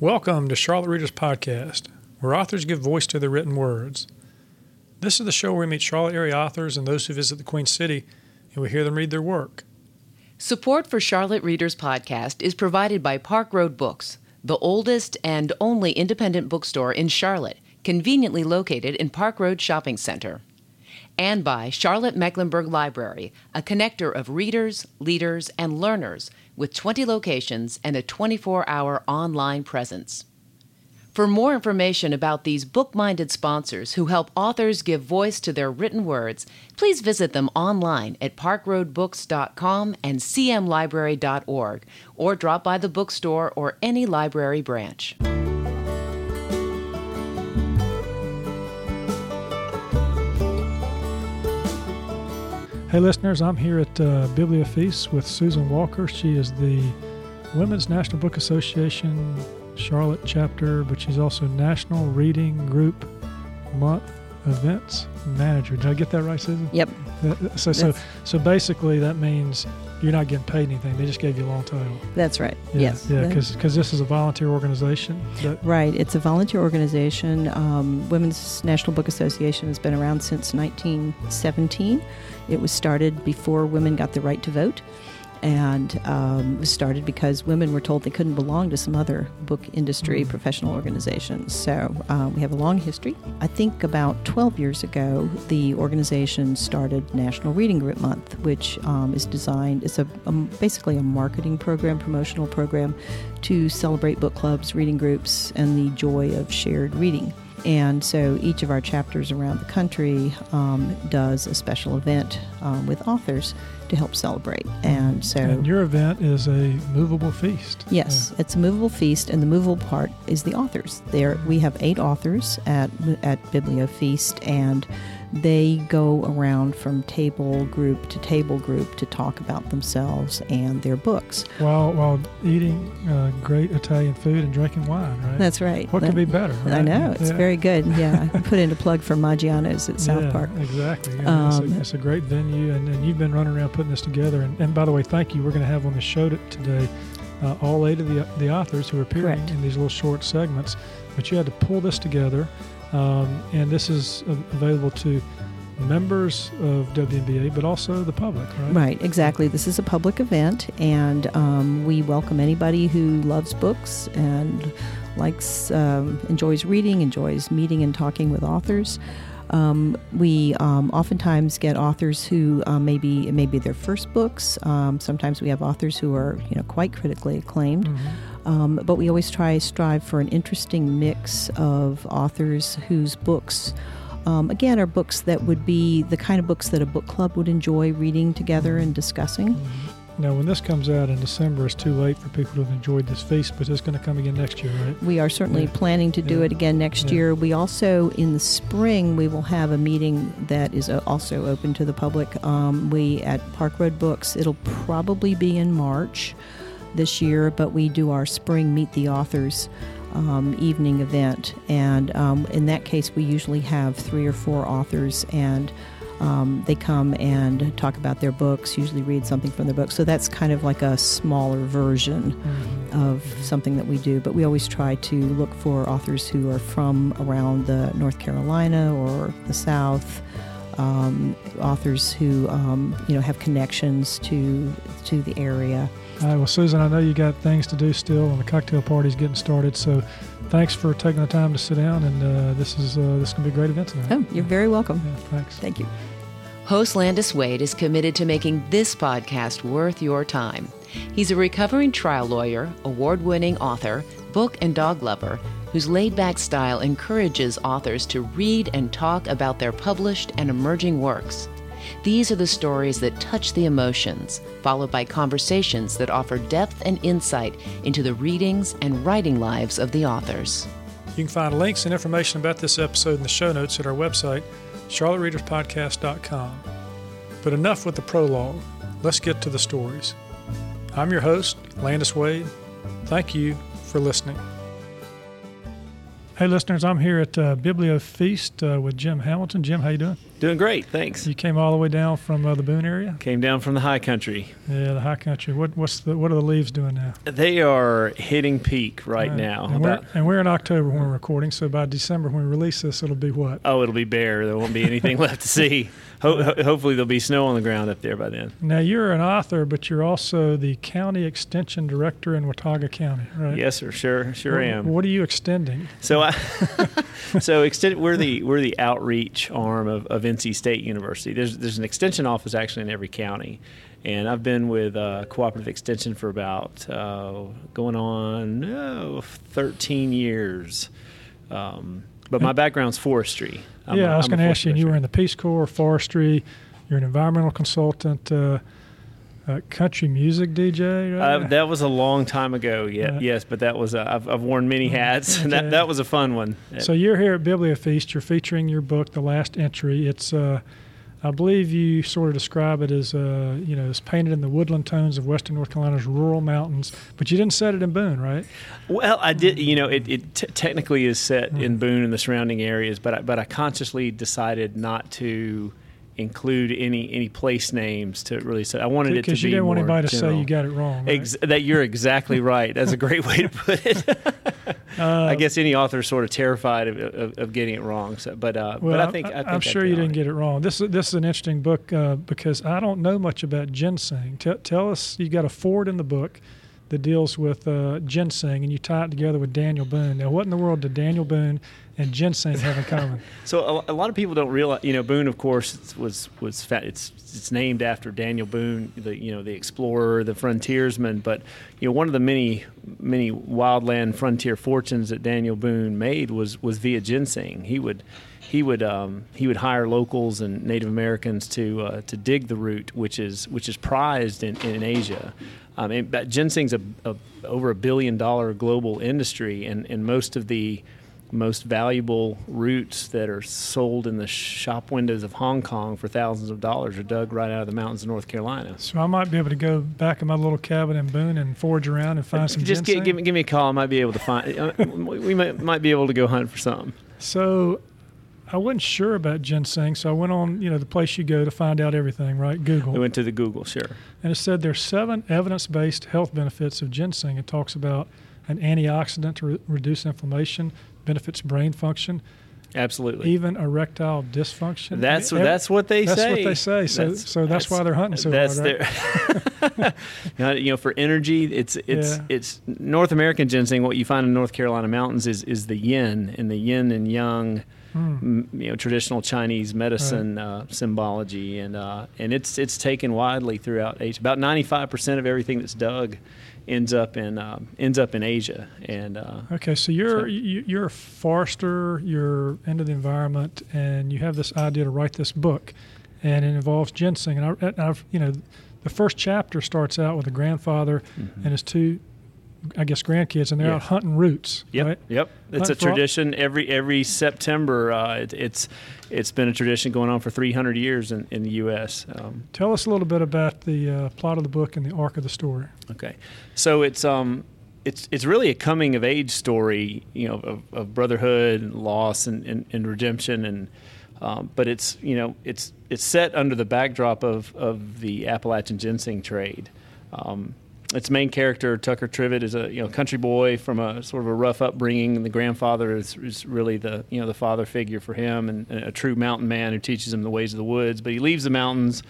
Welcome to Charlotte Readers Podcast, where authors give voice to their written words. This is the show where we meet Charlotte area authors and those who visit the Queen City, and we hear them read their work. Support for Charlotte Readers Podcast is provided by Park Road Books, the oldest and only independent bookstore in Charlotte, conveniently located in Park Road Shopping Center. And by Charlotte Mecklenburg Library, a connector of readers, leaders, and learners with 20 locations and a 24 hour online presence. For more information about these book minded sponsors who help authors give voice to their written words, please visit them online at parkroadbooks.com and cmlibrary.org or drop by the bookstore or any library branch. Hey, listeners, I'm here at uh, Bibliofeast with Susan Walker. She is the Women's National Book Association Charlotte chapter, but she's also National Reading Group Month Events Manager. Did I get that right, Susan? Yep. So, so, so basically, that means you're not getting paid anything. They just gave you a long title. That's right. Yeah, yes. Yeah, because this is a volunteer organization. That, Right. It's a volunteer organization. Um, Women's National Book Association has been around since 1917. It was started before women got the right to vote. And um, was started because women were told they couldn't belong to some other book industry professional organizations. So uh, we have a long history. I think about 12 years ago, the organization started National Reading Group Month, which um, is designed, it's a, a basically a marketing program, promotional program to celebrate book clubs, reading groups, and the joy of shared reading. And so each of our chapters around the country um, does a special event um, with authors to help celebrate. And so, and your event is a movable feast. yes, it's a movable feast, and the movable part is the authors. There, we have eight authors at at Bibliofeast, and they go around from table group to table group to talk about themselves and their books. While while eating uh, great Italian food and drinking wine, right? That's right. what could be better? I know it's Yeah. very good. Yeah, I put in a plug for Maggiano's at South yeah, Park. Exactly. Yeah, it's, Um, a, it's a great venue, and, and you've been running around putting this together. And, and by the way, thank you. We're going to have on the show today uh, all eight of the the authors who are appearing Correct. in these little short segments. But you had to pull this together, um, and this is available to members of WNBA, but also the public, right? Right, exactly. This is a public event, and um, we welcome anybody who loves books and likes, um, enjoys reading, enjoys meeting and talking with authors. Um, we um, oftentimes get authors who uh, maybe it may be their first books. Um, sometimes we have authors who are you know quite critically acclaimed. Mhm. Um, but we always try strive for an interesting mix of authors whose books, um, again, are books that would be the kind of books that a book club would enjoy reading together and discussing. Now, when this comes out in December, it's too late for people who have enjoyed this feast, but it's going to come again next year, right? We are certainly Yeah. planning to do Yeah. it again next Yeah. year. We also, in the spring, we will have a meeting that is uh, also open to the public. Um, we at Park Road Books. It'll probably be in March this year, but we do our spring Meet the Authors um, evening event, and um, in that case, we usually have three or four authors and. Um, they come and talk about their books, usually read something from their books. So that's kind of like a smaller version Mhm. of something that we do, but we always try to look for authors who are from around the North Carolina or the South, um, authors who um, you know have connections to to the area. All right, well, Susan, I know you got things to do still, and the cocktail party's getting started. So, thanks for taking the time to sit down. And uh, this is uh, this is going to be a great event tonight. Oh, you're very welcome. Yeah, thanks. Thank you. Host Landis Wade is committed to making this podcast worth your time. He's a recovering trial lawyer, award winning author, book and dog lover whose laid back style encourages authors to read and talk about their published and emerging works. These are the stories that touch the emotions, followed by conversations that offer depth and insight into the readings and writing lives of the authors. You can find links and information about this episode in the show notes at our website, charlottereaderspodcast.com. But enough with the prologue. Let's get to the stories. I'm your host, Landis Wade. Thank you for listening. Hey, listeners, I'm here at uh, Bibliofeast uh, with Jim Hamilton. Jim, how you doing? Doing great, thanks. You came all the way down from uh, the Boone area. Came down from the high country. Yeah, the high country. What what's the what are the leaves doing now? They are hitting peak right now. And we're, and we're in October when we're recording, so by December when we release this, it'll be what? Oh, it'll be bare. There won't be anything left to see. Ho- ho- hopefully, there'll be snow on the ground up there by then. Now you're an author, but you're also the county extension director in Watauga County, right? Yes, sir. Sure, sure what, am. What are you extending? So, I, so extend, we're the we're the outreach arm of, of NC State University. There's there's an extension office actually in every county, and I've been with uh, Cooperative Extension for about uh, going on oh, 13 years. Um, but my background's forestry. I'm yeah, a, I was going to ask you. You were in the Peace Corps, forestry. You're an environmental consultant. Uh, uh, country music DJ, right? uh, that was a long time ago. Yeah, yes, but that was uh, I've, I've worn many hats, okay. and that, that was a fun one. So you're here at Bibliofeast. You're featuring your book, The Last Entry. It's uh, I believe you sort of describe it as, uh, you know, it's painted in the woodland tones of western North Carolina's rural mountains, but you didn't set it in Boone, right? Well, I did. You know, it, it t- technically is set mm. in Boone and the surrounding areas, but I, but I consciously decided not to include any any place names to really say. I wanted it to be because you didn't want anybody to general. say you got it wrong. Right? Ex- that you're exactly right. That's a great way to put it. uh, I guess any author is sort of terrified of, of, of getting it wrong. So, but uh, well, but I think, I, am sure you didn't get it wrong. This is this is an interesting book uh, because I don't know much about ginseng. T- tell us, you got a forward in the book that deals with uh, ginseng, and you tie it together with Daniel Boone. Now, what in the world did Daniel Boone and ginseng have in common? so, a, a, lot of people don't realize. You know, Boone, of course, was was fat, it's it's named after Daniel Boone, the you know the explorer, the frontiersman. But you know, one of the many many wildland frontier fortunes that Daniel Boone made was was via ginseng. He would he would um, he would hire locals and Native Americans to uh, to dig the root, which is which is prized in, in Asia. Um, and, ginseng's a, a, over a billion dollar global industry, and, and most of the most valuable roots that are sold in the shop windows of Hong Kong for thousands of dollars are dug right out of the mountains of North Carolina. So I might be able to go back in my little cabin in Boone and forage around and find some. Just give, give, me, give me a call. I might be able to find. Uh, we might, might be able to go hunt for something. So I wasn't sure about ginseng, so I went on, you know, the place you go to find out everything, right? Google. We went to the Google, sure. And it said there's seven evidence-based health benefits of ginseng. It talks about an antioxidant to re- reduce inflammation, benefits brain function, Absolutely. Even erectile dysfunction. That's mean, that's what they that's say. That's what they say. So that's, so that's, that's why they're hunting so that's hard. Right? Their, you know, for energy, it's it's yeah. it's North American ginseng. What you find in North Carolina mountains is is the yin and the yin and yang mm. you know traditional Chinese medicine right. uh, symbology, and uh, and it's it's taken widely throughout Asia. About ninety five percent of everything that's dug ends up in uh, ends up in Asia. And uh, okay, so you're so, you're a forester, you're into the environment, and you have this idea to write this book, and it involves ginseng. And I, I've you know, the first chapter starts out with a grandfather mm-hmm. and his two I guess grandkids, and they're out hunting roots. Yep, right? yep. It's Hunt a tradition every every September. Uh, it, it's it's been a tradition going on for 300 years in, in the U.S. Um, Tell us a little bit about the uh, plot of the book and the arc of the story. Okay, so it's um it's it's really a coming of age story, you know, of, of brotherhood and loss and, and, and redemption and. Um, but it's you know it's it's set under the backdrop of, of the Appalachian ginseng trade. Um, its main character Tucker Trivett is a you know country boy from a sort of a rough upbringing, and the grandfather is, is really the you know the father figure for him, and, and, a true mountain man who teaches him the ways of the woods. But he leaves the mountains,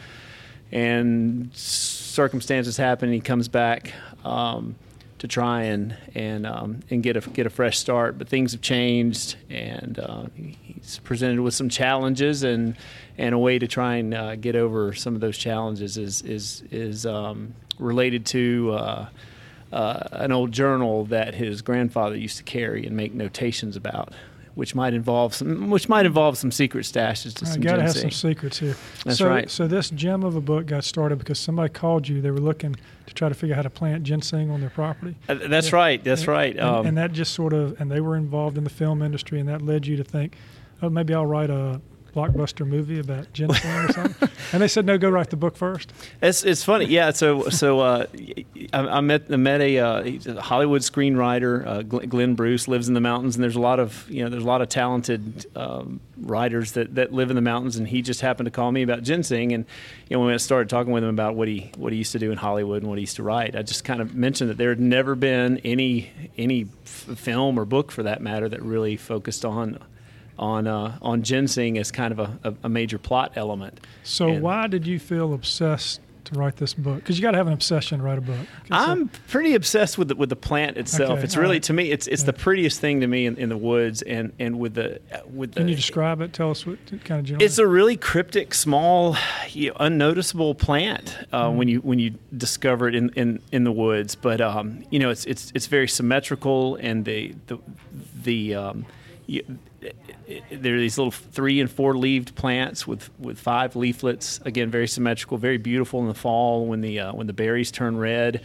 and circumstances happen. And he comes back um, to try and and um, and get a get a fresh start. But things have changed, and uh, he's presented with some challenges, and and a way to try and uh, get over some of those challenges is is is um, related to uh, uh, an old journal that his grandfather used to carry and make notations about, which might involve some which might involve some secret stashes. To got to have some secrets here. That's so, right. So this gem of a book got started because somebody called you. They were looking to try to figure out how to plant ginseng on their property. Uh, that's yeah. right. That's and, right. Um, and, and that just sort of and they were involved in the film industry, and that led you to think, oh, maybe I'll write a blockbuster movie about ginseng or something? And they said, no, go write the book first. It's it's funny, yeah. So so uh, I, I met I met a, uh, Hollywood screenwriter, uh, Glenn Bruce, lives in the mountains, and there's a lot of you know there's a lot of talented um, writers that, that live in the mountains, and he just happened to call me about ginseng, and you know when I started talking with him about what he what he used to do in Hollywood and what he used to write, I just kind of mentioned that there had never been any any film or book for that matter that really focused on on uh, on ginseng as kind of a, a major plot element. So and why did you feel obsessed to write this book? Because you got to have an obsession to write a book. I'm pretty obsessed with the, with the plant itself. Okay, it's really right. to me, it's it's yeah. the prettiest thing to me in, in, the woods, and, and with the with the. Can you describe it? Tell us what kind of. General it's a really cryptic, small, you know, unnoticeable plant uh, mm when you when you discover it in, in, in the woods. But um, you know, it's it's it's very symmetrical, and the the the um, there are these little three and four leaved plants with, with five leaflets. Again, very symmetrical, very beautiful in the fall when the uh, when the berries turn red.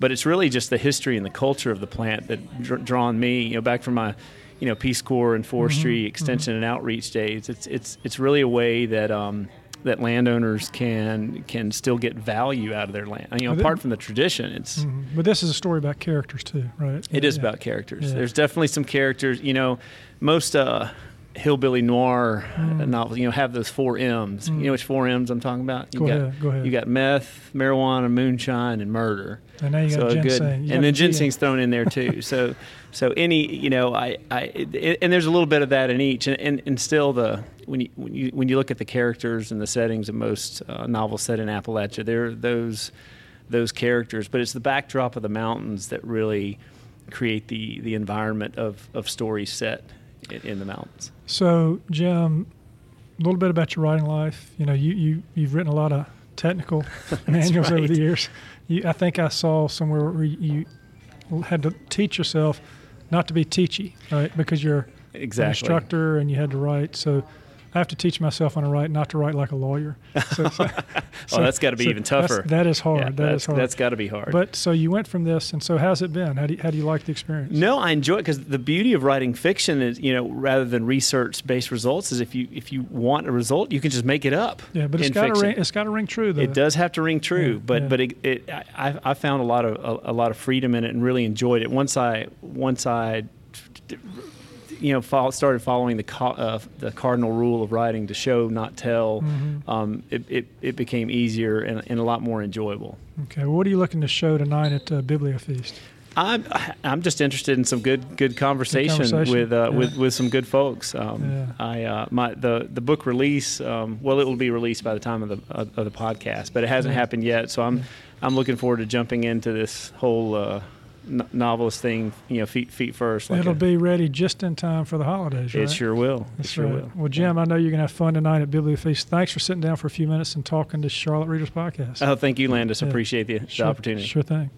But it's really just the history and the culture of the plant that dr- drawn me. You know, back from my you know Peace Corps and forestry mm-hmm. extension mm-hmm. and outreach days. It's it's it's really a way that. Um, that landowners can can still get value out of their land. You know, apart from the tradition, it's. Mm-hmm. But this is a story about characters too, right? It yeah, is about characters. Yeah. There's definitely some characters. You know, most uh, hillbilly noir mm. novels, you know, have those four M's. Mm. You know which four M's I'm talking about? You go got, ahead, go ahead. You got meth, marijuana, moonshine, and murder. And now you got ginseng. Good, and then ginseng's thrown in there too. so, so any, you know, I, I, it, and there's a little bit of that in each, and, and, and still the when you when you when you look at the characters and the settings of most uh, novels set in Appalachia, there are those those characters, but it's the backdrop of the mountains that really create the the environment of of stories set in, in the mountains. So, Jim, a little bit about your writing life. You know, you, you you've written a lot of technical manuals right. over the years. You, I think I saw somewhere where you had to teach yourself not to be teachy, right? Because you're exactly. an instructor and you had to write. So I have to teach myself when I write not to write like a lawyer. So, so, oh, that's got to be so even tougher. That is hard. Yeah, that is hard. That's got to be hard. But so you went from this, and so how's it been? How do you, how do you like the experience? No, I enjoy it because the beauty of writing fiction is, you know, rather than research-based results, is if you if you want a result, you can just make it up. Yeah, but it's got to ring. It's got to ring true. Though. It does have to ring true, yeah, but yeah. but it, it, I, I found a lot of a, a lot of freedom in it and really enjoyed it. Once I once I you know, follow, started following the uh, the cardinal rule of writing to show, not tell, mm-hmm. um, it, it, it, became easier and, and, a lot more enjoyable. Okay, well, what are you looking to show tonight at uh, Bibliofeast? I'm I'm just interested in some good good conversation, good conversation. with uh, yeah. with with some good folks. Um, yeah. I uh, my the the book release um, well it will be released by the time of the of the podcast, but it hasn't yeah. happened yet. So I'm I'm looking forward to jumping into this whole uh, novelist thing, you know, feet feet first. Like It'll a, be ready just in time for the holidays, right? It sure will. It sure right. will. Well, Jim, I know you're going to have fun tonight at Bibliofeast. Thanks for sitting down for a few minutes and talking to Charlotte Readers Podcast. Oh, thank you, Landis. Yeah. Appreciate the, sure, the opportunity. Sure thing.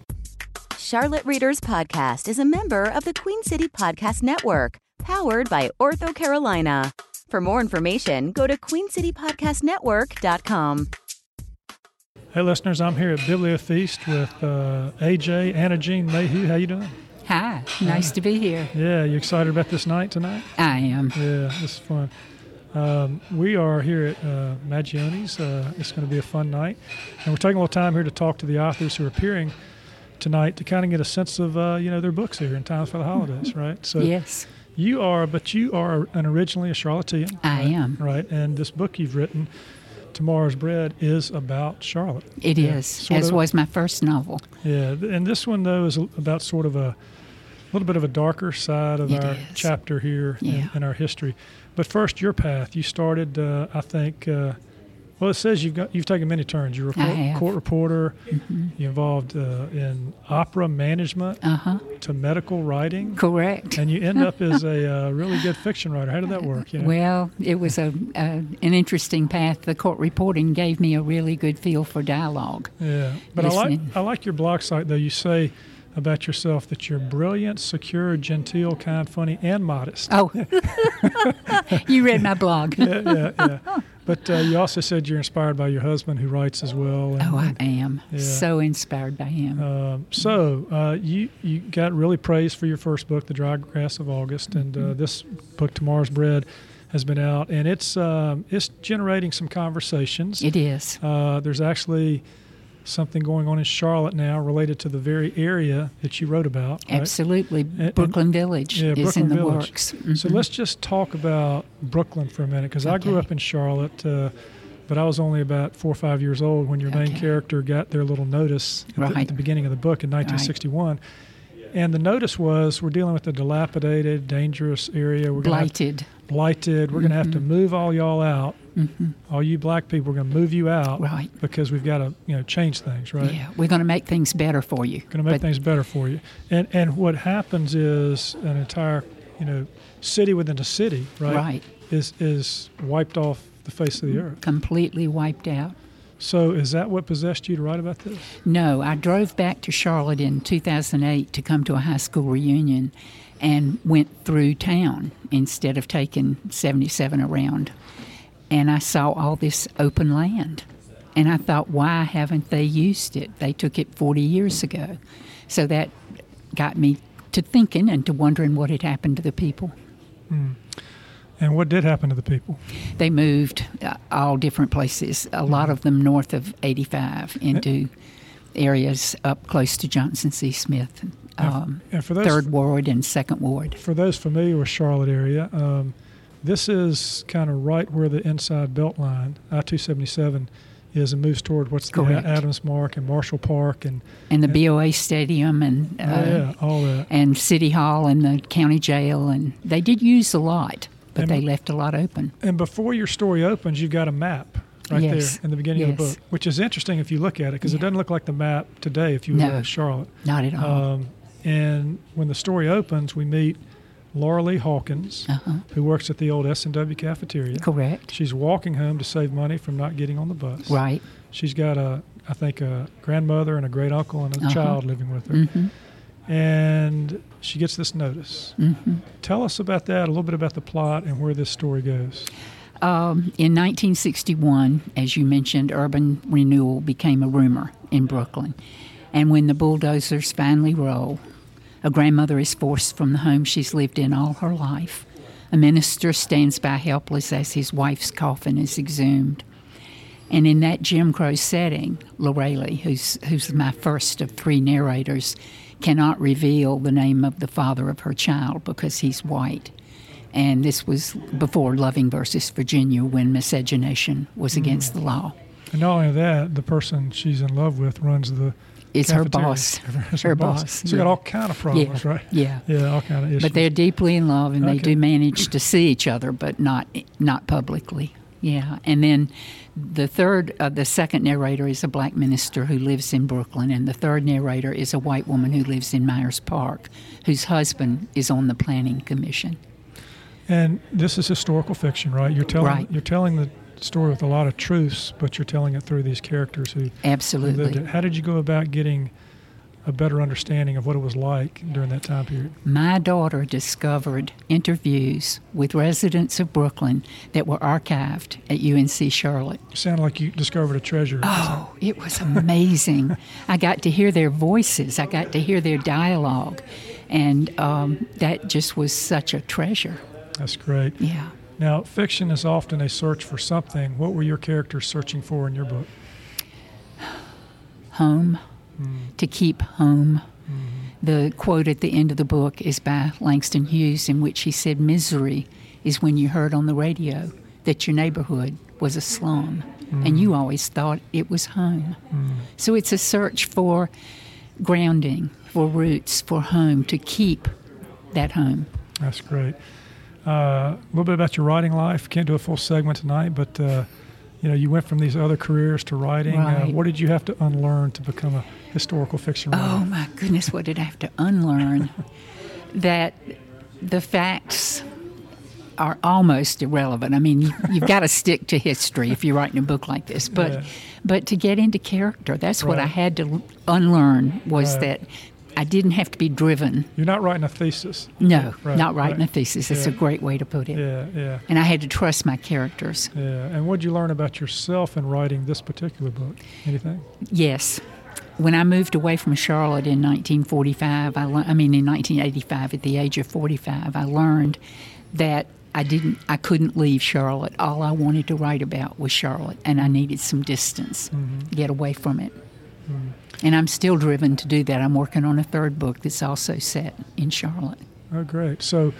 Charlotte Readers Podcast is a member of the Queen City Podcast Network, powered by OrthoCarolina. For more information, go to queencitypodcastnetwork.com. Hey, listeners, I'm here at Bibliofeast with uh, AJ, Anna Jean Mayhew. How you doing? Hi, nice uh, to be here. Yeah, you excited about this night tonight? I am. Yeah, this is fun. Um, we are here at uh, Maggiano's. Uh, it's going to be a fun night, and we're taking a little time here to talk to the authors who are appearing tonight to kind of get a sense of uh, you know their books here in time for the holidays, right? So yes, you are, but you are an originally a Charlottean. I right? am right, and this book you've written Tomorrow's Bread is about Charlotte. It yeah, is, as of, was my first novel. Yeah, and this one though is about sort of a little bit of a darker side of it our is. chapter here yeah. in, in, our history. But first, your path. You started, uh, I think, uh, well, it says you've got you've taken many turns. You're a court reporter. Mm-hmm. You involved uh, in opera management uh-huh. to medical writing. Correct. And you end up as a uh, really good fiction writer. How did that work? You know? Well, it was a, a, an interesting path. The court reporting gave me a really good feel for dialogue. Yeah, but Listening. I like I like your blog site though. You say about yourself that you're brilliant, secure, genteel, kind, funny, and modest. Oh, you read my blog. yeah, yeah, yeah. But uh, you also said you're inspired by your husband, who writes as well. And, oh, I am yeah. so inspired by him. Um, so uh, you you got really praised for your first book, The Dry Grass of August, and uh, mm-hmm. this book, Tomorrow's Bread, has been out, and it's um, it's generating some conversations. It is. Uh, there's actually something going on in Charlotte now related to the very area that you wrote about. right? Absolutely. and- Brooklyn Village Yeah, is Brooklyn in the Village. works. So Mhm. let's just talk about Brooklyn for a minute, because I grew up in Charlotte, uh, but I was only about four or five years old when your main character got their little notice at, the, at the beginning of the book in 1961. And the notice was we're dealing with a dilapidated, dangerous area. We're gonna have- Blighted. blighted. We're going to have to move all y'all out. Mhm. All you black people, we're going to move you out Right. because we've got to, you know, change things, right? Yeah, we're going to make things better for you. Going to make But- things better for you. And and what happens is an entire, you know, city within a city, right? Right. Is is wiped off the face of the earth. completely wiped out. So is that what possessed you to write about this? No, I drove back to Charlotte in 2008 to come to a high school reunion and went through town instead of taking 77 around. And I saw all this open land. And I thought, why haven't they used it? They took it 40 years ago. So that got me to thinking and to wondering what had happened to the people. And what did happen to the people? They moved uh, all different places, a lot of them north of 85 into areas up close to Johnson C. Smith, um, and for those Third Ward and Second Ward. for those familiar with Charlotte area, um, this is kind of right where the inside belt line, I two seventy seven, is and moves toward what's the Adams Mark and Marshall Park and And the BOA Stadium and uh, oh, yeah, all that. and City Hall and the county jail, and they did use a lot, but And- they left a lot open. And before your story opens, you've got a map right Yes. there in the beginning of the book, which is interesting if you look at it because it doesn't look like the map today if you No. at Charlotte. Not at all. Um, and when the story opens, we meet Laura Lee Hawkins, uh-huh. who works at the old S and W cafeteria. Correct. She's walking home to save money from not getting on the bus. Right. She's got a, I think, a grandmother and a great uncle and a Uh-huh. child living with her. hmm And she gets this notice. hmm Tell us about that, a little bit about the plot and where this story goes. Um, in 1961, as you mentioned, urban renewal became a rumor in Brooklyn. And when the bulldozers finally roll, a grandmother is forced from the home she's lived in all her life. A minister stands by helpless as his wife's coffin is exhumed. And in that Jim Crow setting, Lorelei, who's, who's my first of three narrators, cannot reveal the name of the father of her child because he's white. And this was before Loving versus Virginia when miscegenation was mm. against the law. And not only that, the person she's in love with runs the It's her boss. Her boss, So you got all kind of problems, yeah. right? Yeah. Yeah, all kind of issues. But they're deeply in love, and they do manage to see each other, but not not publicly. Yeah, and then the third, uh, the second narrator is a black minister who lives in Brooklyn, and the third narrator is a white woman who lives in Myers Park, whose husband is on the planning commission. And this is historical fiction, right? You're telling Right. you're telling the story with a lot of truths, but you're telling it through these characters who who lived Absolutely. it. How did you go about getting a better understanding of what it was like during that time period? My daughter discovered interviews with residents of Brooklyn that were archived at UNC Charlotte. You sounded like you discovered a treasure. Oh, it was amazing. I got to hear their voices, I got to hear their dialogue, and um, that just was such a treasure. That's great. Yeah. Now, fiction is often a search for something. What were your characters searching for in your book? Home, hmm. to keep home. Mm-hmm. The quote at the end of the book is by Langston Hughes, in which he said, Misery is when you heard on the radio that your neighborhood was a slum, and you mm. always thought it was home. Mm. So it's a search for grounding, for roots, for home, to keep that home. That's great. Uh, a little bit about your writing life. Can't do a full segment tonight, but uh, you know, you went from these other careers to writing. Uh, what did you have to unlearn to become a historical fiction writer? Oh my goodness, what did I have to unlearn? that the facts are almost irrelevant. I mean, you, you've got to stick to history if you're writing a book like this. But Yeah. but to get into character, that's what I had to unlearn was Right. that I didn't have to be driven. You're not writing a thesis. No, Right, not writing right. a thesis. It's a great way to put it. Yeah, yeah, And I had to trust my characters. yeah. And what did you learn about yourself in writing this particular book? Anything? Yes. when I moved away from Charlotte in 1945, I, I mean in 1985, at the age of 45, I learned that I didn't, I couldn't leave Charlotte. All I wanted to write about was Charlotte, and I needed some distance, mm-hmm. get away from it. And I'm still driven to do that. I'm working on a third book that's also set in Charlotte. Oh, great! So,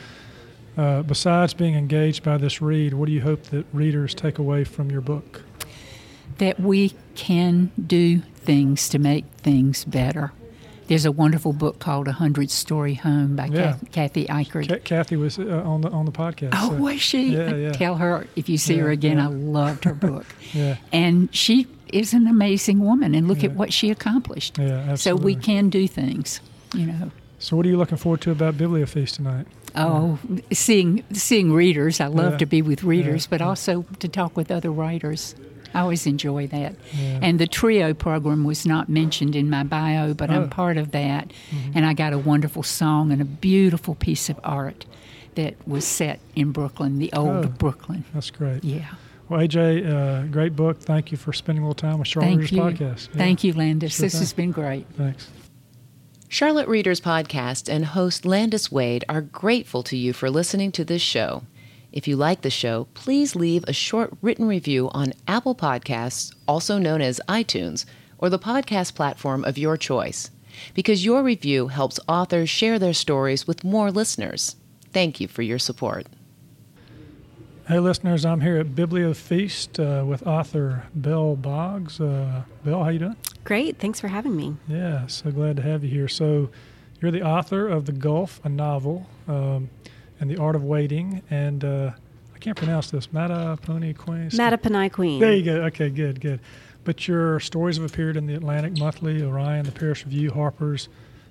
uh, besides being engaged by this read, what do you hope that readers take away from your book? That we can do things to make things better. There's a wonderful book called A Hundred Story Home by yeah. Kathy Izard. Kathy was uh, on the on the podcast. Oh, so. was she? Yeah, yeah. Tell her if you see her again. I loved her book. yeah. And she is an amazing woman, and look at what she accomplished. Yeah, absolutely. So we can do things, you know. So what are you looking forward to about Bibliofeast tonight? Oh, seeing seeing readers. I love to be with readers, but also to talk with other writers. I always enjoy that. Yeah. And the trio program was not mentioned in my bio, but oh. I'm part of that. Mm-hmm. And I got a wonderful song and a beautiful piece of art that was set in Brooklyn, the old oh, Brooklyn. That's great. Yeah. Well, AJ, uh, great book. Thank you for spending a little time with Charlotte Readers Podcast. Yeah. Thank you, Landis. Sure this thing. has been great. Thanks. Charlotte Readers Podcast and host Landis Wade are grateful to you for listening to this show. If you like the show, please leave a short written review on Apple Podcasts, also known as iTunes, or the podcast platform of your choice, because your review helps authors share their stories with more listeners. Thank you for your support. Hey, listeners, I'm here at Bibliofeast uh, with author Belle Boggs. Uh, Belle, how you doing? Great. Thanks for having me. Yeah, so glad to have you here. So, you're the author of The Gulf, a novel. Um, and the Art of Waiting, and uh, I can't pronounce this. Mattaponi Queen. Mattaponi Queen. There you go. Okay, good, good. But your stories have appeared in the Atlantic Monthly, Orion, the Paris Review, Harper's,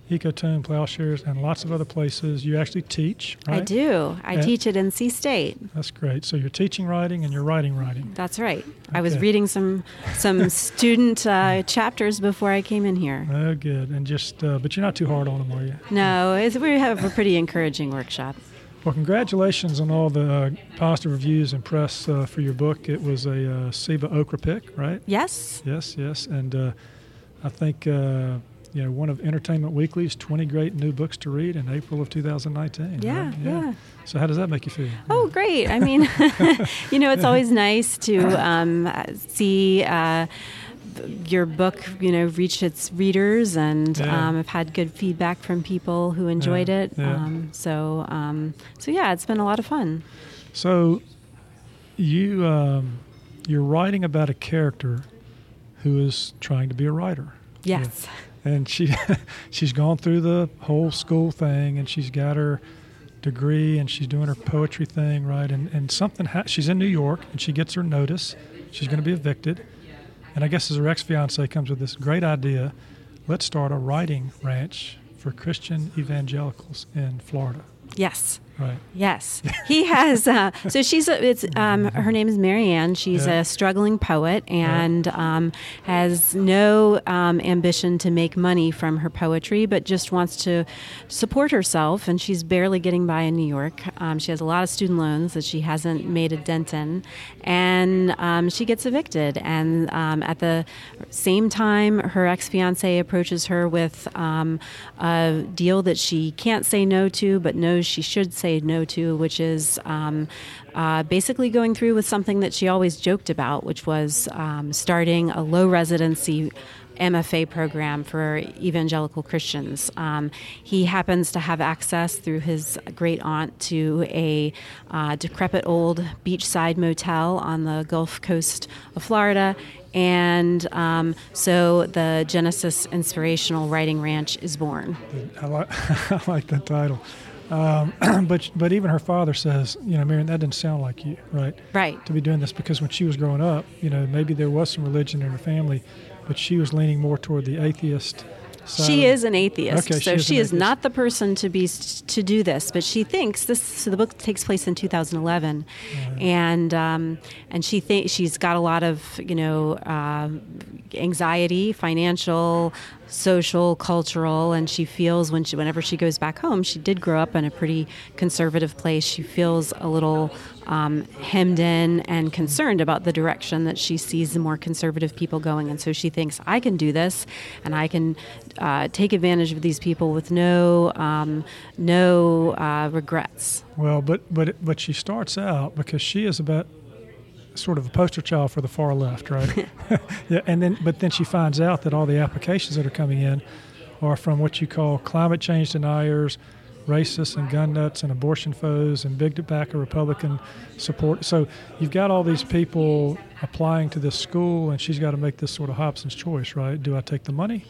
Ecotone, Plowshares, and lots of other places. You actually teach, right? I do. I and teach at NC State. That's great. So you're teaching writing and you're writing writing. That's right. Okay. I was reading some some student uh, chapters before I came in here. Oh, good. And just, uh, but you're not too hard on them, are you? No, we have a pretty encouraging workshop. Well, congratulations on all the uh, positive reviews and press uh, for your book. It was a uh, SIBA Okra pick, right? Yes. Yes, yes. And uh, I think, uh, you know, one of Entertainment Weekly's 20 great new books to read in April of 2019. Yeah, right? yeah. yeah. So, how does that make you feel? Oh, great. I mean, you know, it's always nice to um, see uh, your book, you know, reached its readers, and yeah. um, I've had good feedback from people who enjoyed yeah. it. Yeah. Um, so, um, so yeah, it's been a lot of fun. So, you um, you're writing about a character who is trying to be a writer. Yes. And she she's gone through the whole school thing, and she's got her degree, and she's doing her poetry thing, right? And and something ha- she's in New York, and she gets her notice. She's going to be evicted and I guess as her ex fiance comes with this great idea let's start a writing ranch for Christian evangelicals in Florida. Yes. Right. Yes, he has. Uh, so she's a, it's um, her name is Marianne. She's yeah. a struggling poet and yeah. um, has no um, ambition to make money from her poetry, but just wants to support herself. And she's barely getting by in New York. Um, she has a lot of student loans that she hasn't made a dent in, and um, she gets evicted. And um, at the same time, her ex fiance approaches her with a deal that she can't say no to, but knows she should say say no to, which is um, uh, basically going through with something that she always joked about, which was um, starting a low residency MFA program for evangelical Christians. Um, he happens to have access through his great aunt to a uh, decrepit old beachside motel on the Gulf Coast of Florida. And um, so the Genesis Inspirational Writing Ranch is born. I like, I like that title. Um, but but even her father says, you know, Marion, that didn't sound like you, right? Right. To be doing this because when she was growing up, you know, maybe there was some religion in her family, but she was leaning more toward the atheist She is an atheist, Okay, so she is she is atheist. not the person to be to do this. But she thinks this. So the book takes place in 2011, and um, and she thinks she's got a lot of you know uh, anxiety, financial, social, cultural, and she feels when she whenever she goes back home, she did grow up in a pretty conservative place. She feels a little um, hemmed in and concerned about the direction that she sees the more conservative people going, and so she thinks I can do this, and I can uh, take advantage of these people with no um, no uh, regrets. Well, but but but she starts out because she is about sort of a poster child for the far left, right? yeah, and then but then she finds out that all the applications that are coming in are from what you call climate change deniers, racists and gun nuts and abortion foes and big tobacco Republican support. So you've got all these people applying to this school, and she's got to make this sort of Hobson's choice, right? Do I take the money?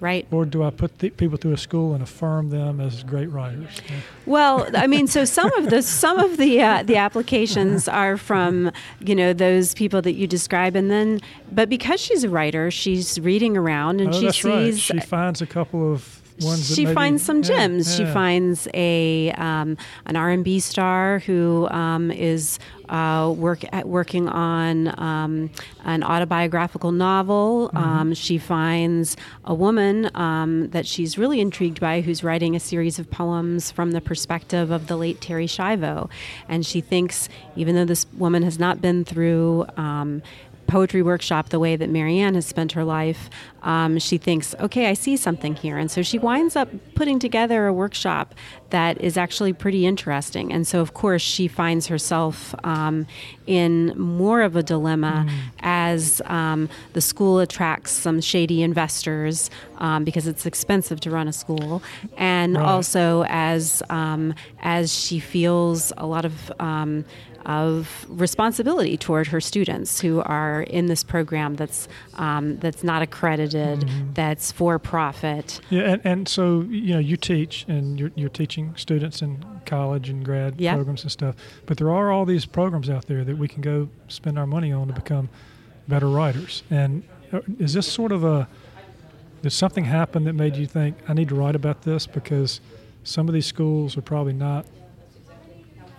Right. Or do I put the people through a school and affirm them as great writers? Yeah. Well, I mean, so some of the some of the uh, the applications are from you know those people that you describe, and then but because she's a writer, she's reading around and oh, she that's right. sees She finds a couple of she maybe- finds some yeah, gems. She finds a um, an R and B star who um, is uh, work at, working on um, an autobiographical novel. Mm-hmm. Um, she finds a woman um, that she's really intrigued by who's writing a series of poems from the perspective of the late Terri Schiavo, and she thinks even though this woman has not been through um, poetry workshop the way that Marianne has spent her life, um, she thinks, okay, I see something here. And so she winds up putting together a workshop that is actually pretty interesting. And so, of course, she finds herself um, in more of a dilemma as um, the school attracts some shady investors um, because it's expensive to run a school, and Right. also as um, as she feels a lot of um, of responsibility toward her students who are in this program that's um, that's not accredited, that's for profit. Yeah, and, and so you know you teach and you're, you're teaching students in college and grad Yeah. programs and stuff, but there are all these programs out there that we can go spend our money on to become better writers. And uh, is this sort of a did something happen that made you think I need to write about this because some of these schools are probably not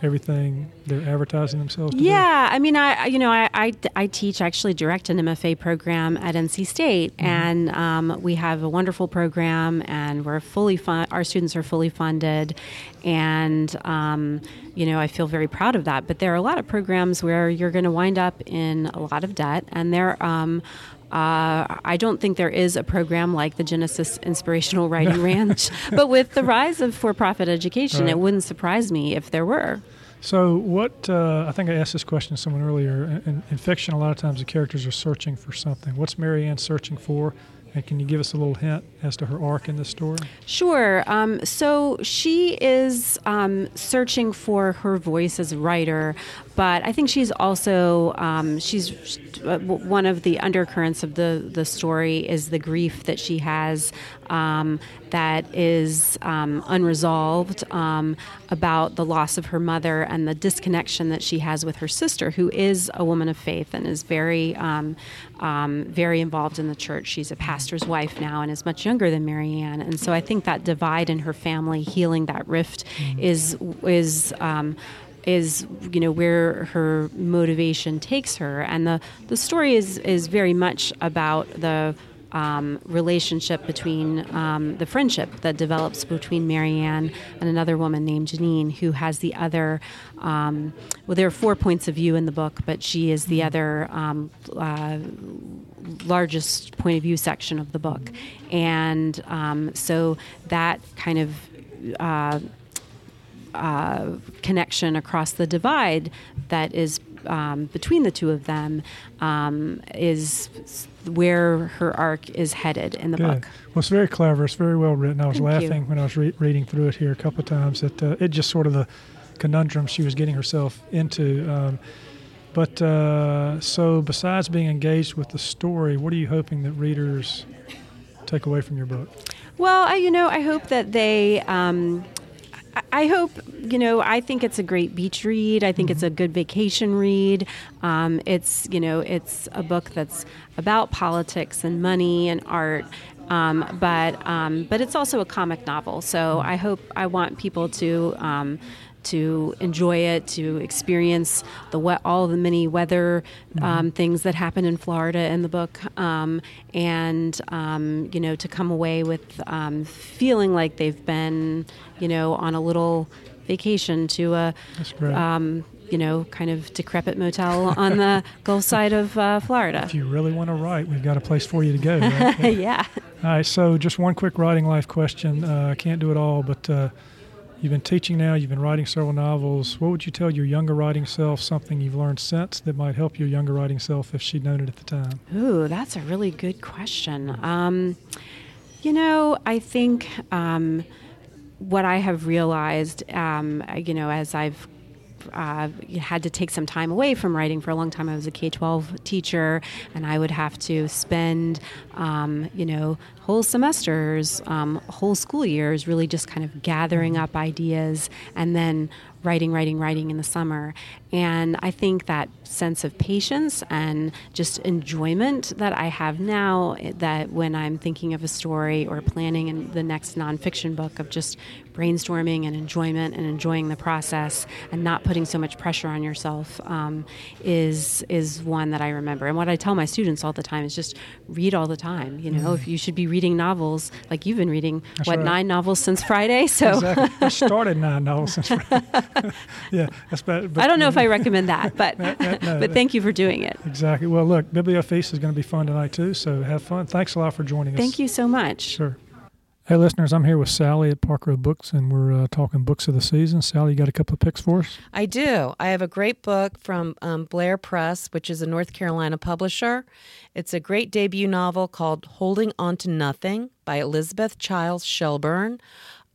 everything they're advertising themselves? Yeah, I mean, I you know I, I, I teach actually direct an MFA program at NC State, and um, we have a wonderful program, and we're fully fun. Our students are fully funded, and um, you know I feel very proud of that. But there are a lot of programs where you're going to wind up in a lot of debt, and there. Um, uh, I don't think there is a program like the Genesis Inspirational Writing Ranch, but with the rise of for-profit education, Right. it wouldn't surprise me if there were. So, what uh, I think I asked this question to someone earlier. In, in fiction, a lot of times the characters are searching for something. What's Marianne searching for? And can you give us a little hint as to her arc in this story? Sure. Um, so she is um, searching for her voice as a writer, but I think she's also um, she's uh, one of the undercurrents of the the story is the grief that she has um, that is um, unresolved um, about the loss of her mother and the disconnection that she has with her sister, who is a woman of faith and is very um, very involved in the church. She's a pastor's wife now and is much younger than Marianne, and so I think that divide in her family, healing that rift, is is. Um, is you know where her motivation takes her, and the the story is is very much about the um, relationship between um, the friendship that develops between Marianne and another woman named Janine, who has the other. Um, well, there are four points of view in the book, but she is the other um, uh, largest point of view section of the book, and um, so that kind of. Uh, uh, connection across the divide that is um, between the two of them um, is where her arc is headed in the Good. book. Well, it's very clever. It's very well written. I was Thank you. laughing when I was re- reading through it here a couple of times. That uh, it just sort of the conundrum she was getting herself into. Um, but uh, so, besides being engaged with the story, what are you hoping that readers take away from your book? Well, I, you know, I hope that they. Um, I- hope, you know, I think it's a great beach read. I think it's a good vacation read. Um, it's, you know, it's a book that's about politics and money and art. Um, but um, but it's also a comic novel, so I hope I want people to. To enjoy it, to experience the we- all the many weather um, things that happen in Florida in the book, um, and um, you know to come away with um, feeling like they've been you know on a little vacation to a um, you know kind of decrepit motel on the Gulf side of uh, Florida. if you really want to write, we've got a place for you to go. Right? Yeah. All right, so just one quick writing life question. Uh, I can't do it all, but uh, you've been teaching now, you've been writing several novels. What would you tell your younger writing self, something you've learned since that might help your younger writing self if she'd known it at the time? Ooh, that's a really good question. Um, you know, I think um, what I have realized, um, you know, as I've uh, had to take some time away from writing for a long time. I was a K 12 teacher, and I would have to spend, um, you know, whole semesters, um, whole school years really just kind of gathering up ideas and then writing, writing, writing in the summer. And I think that sense of patience and just enjoyment that I have now, eh, that when I'm thinking of a story or planning in the next nonfiction book, of just brainstorming and enjoyment and enjoying the process and not putting so much pressure on yourself, um, is is one that I remember. And what I tell my students all the time is just read all the time. You know, if you should be reading novels, like you've been reading That's what right. nine novels since Friday. So Exactly. I started nine novels since Friday. yeah, that's bad. But, I don't know if I recommend that, but no, but thank you for doing it. Exactly. Well, look, Bibliofeast is going to be fun tonight too, so have fun. Thanks a lot for joining us. Thank you so much. Sure. Hey, listeners, I'm here with Sally at Park Road Books, and we're uh, talking books of the season. Sally, you got a couple of picks for us? I do. I have a great book from um, Blair Press, which is a North Carolina publisher. It's a great debut novel called Holding On to Nothing by Elizabeth Childs Shelburne.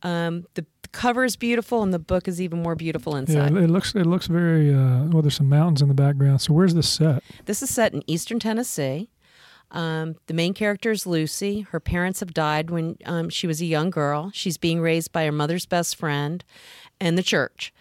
Um, the cover is beautiful, and the book is even more beautiful inside. Yeah, it looks it looks very uh, well. There's some mountains in the background. So where's this set? This is set in eastern Tennessee. Um, the main character is Lucy. Her parents have died when um, she was a young girl. She's being raised by her mother's best friend and the church.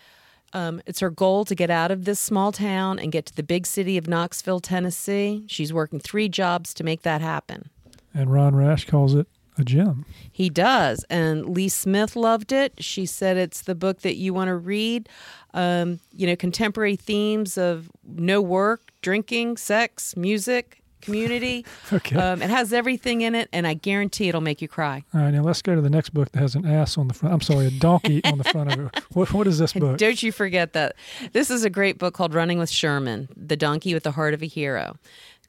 Um, it's her goal to get out of this small town and get to the big city of Knoxville, Tennessee. She's working three jobs to make that happen. And Ron Rash calls it a gem. He does. And Lee Smith loved it. She said it's the book that you want to read. Um, you know, contemporary themes of no work, drinking, sex, music, community. Okay. Um, it has everything in it, and I guarantee it'll make you cry. All right, now let's go to the next book that has an ass on the front. I'm sorry, a donkey on the front of it. What what is this book? Don't you forget that. This is a great book called Running with Sherman The Donkey with the Heart of a Hero.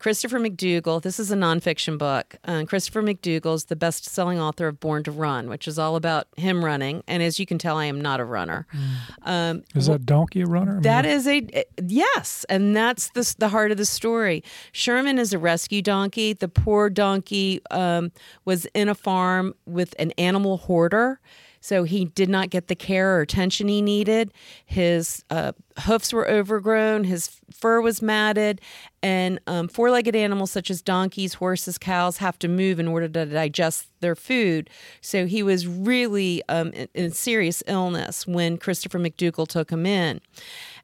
Christopher McDougall, this is a nonfiction book. Uh, Christopher McDougall is the best selling author of Born to Run, which is all about him running. And as you can tell, I am not a runner. Um, Is that donkey a runner? That is a yes, and that's the the heart of the story. Sherman is a rescue donkey. The poor donkey um, was in a farm with an animal hoarder, so he did not get the care or attention he needed. His uh, hoofs were overgrown. His fur was matted, and um, four-legged animals such as donkeys, horses, cows have to move in order to digest their food. So he was really um, in, in serious illness when Christopher McDougall took him in.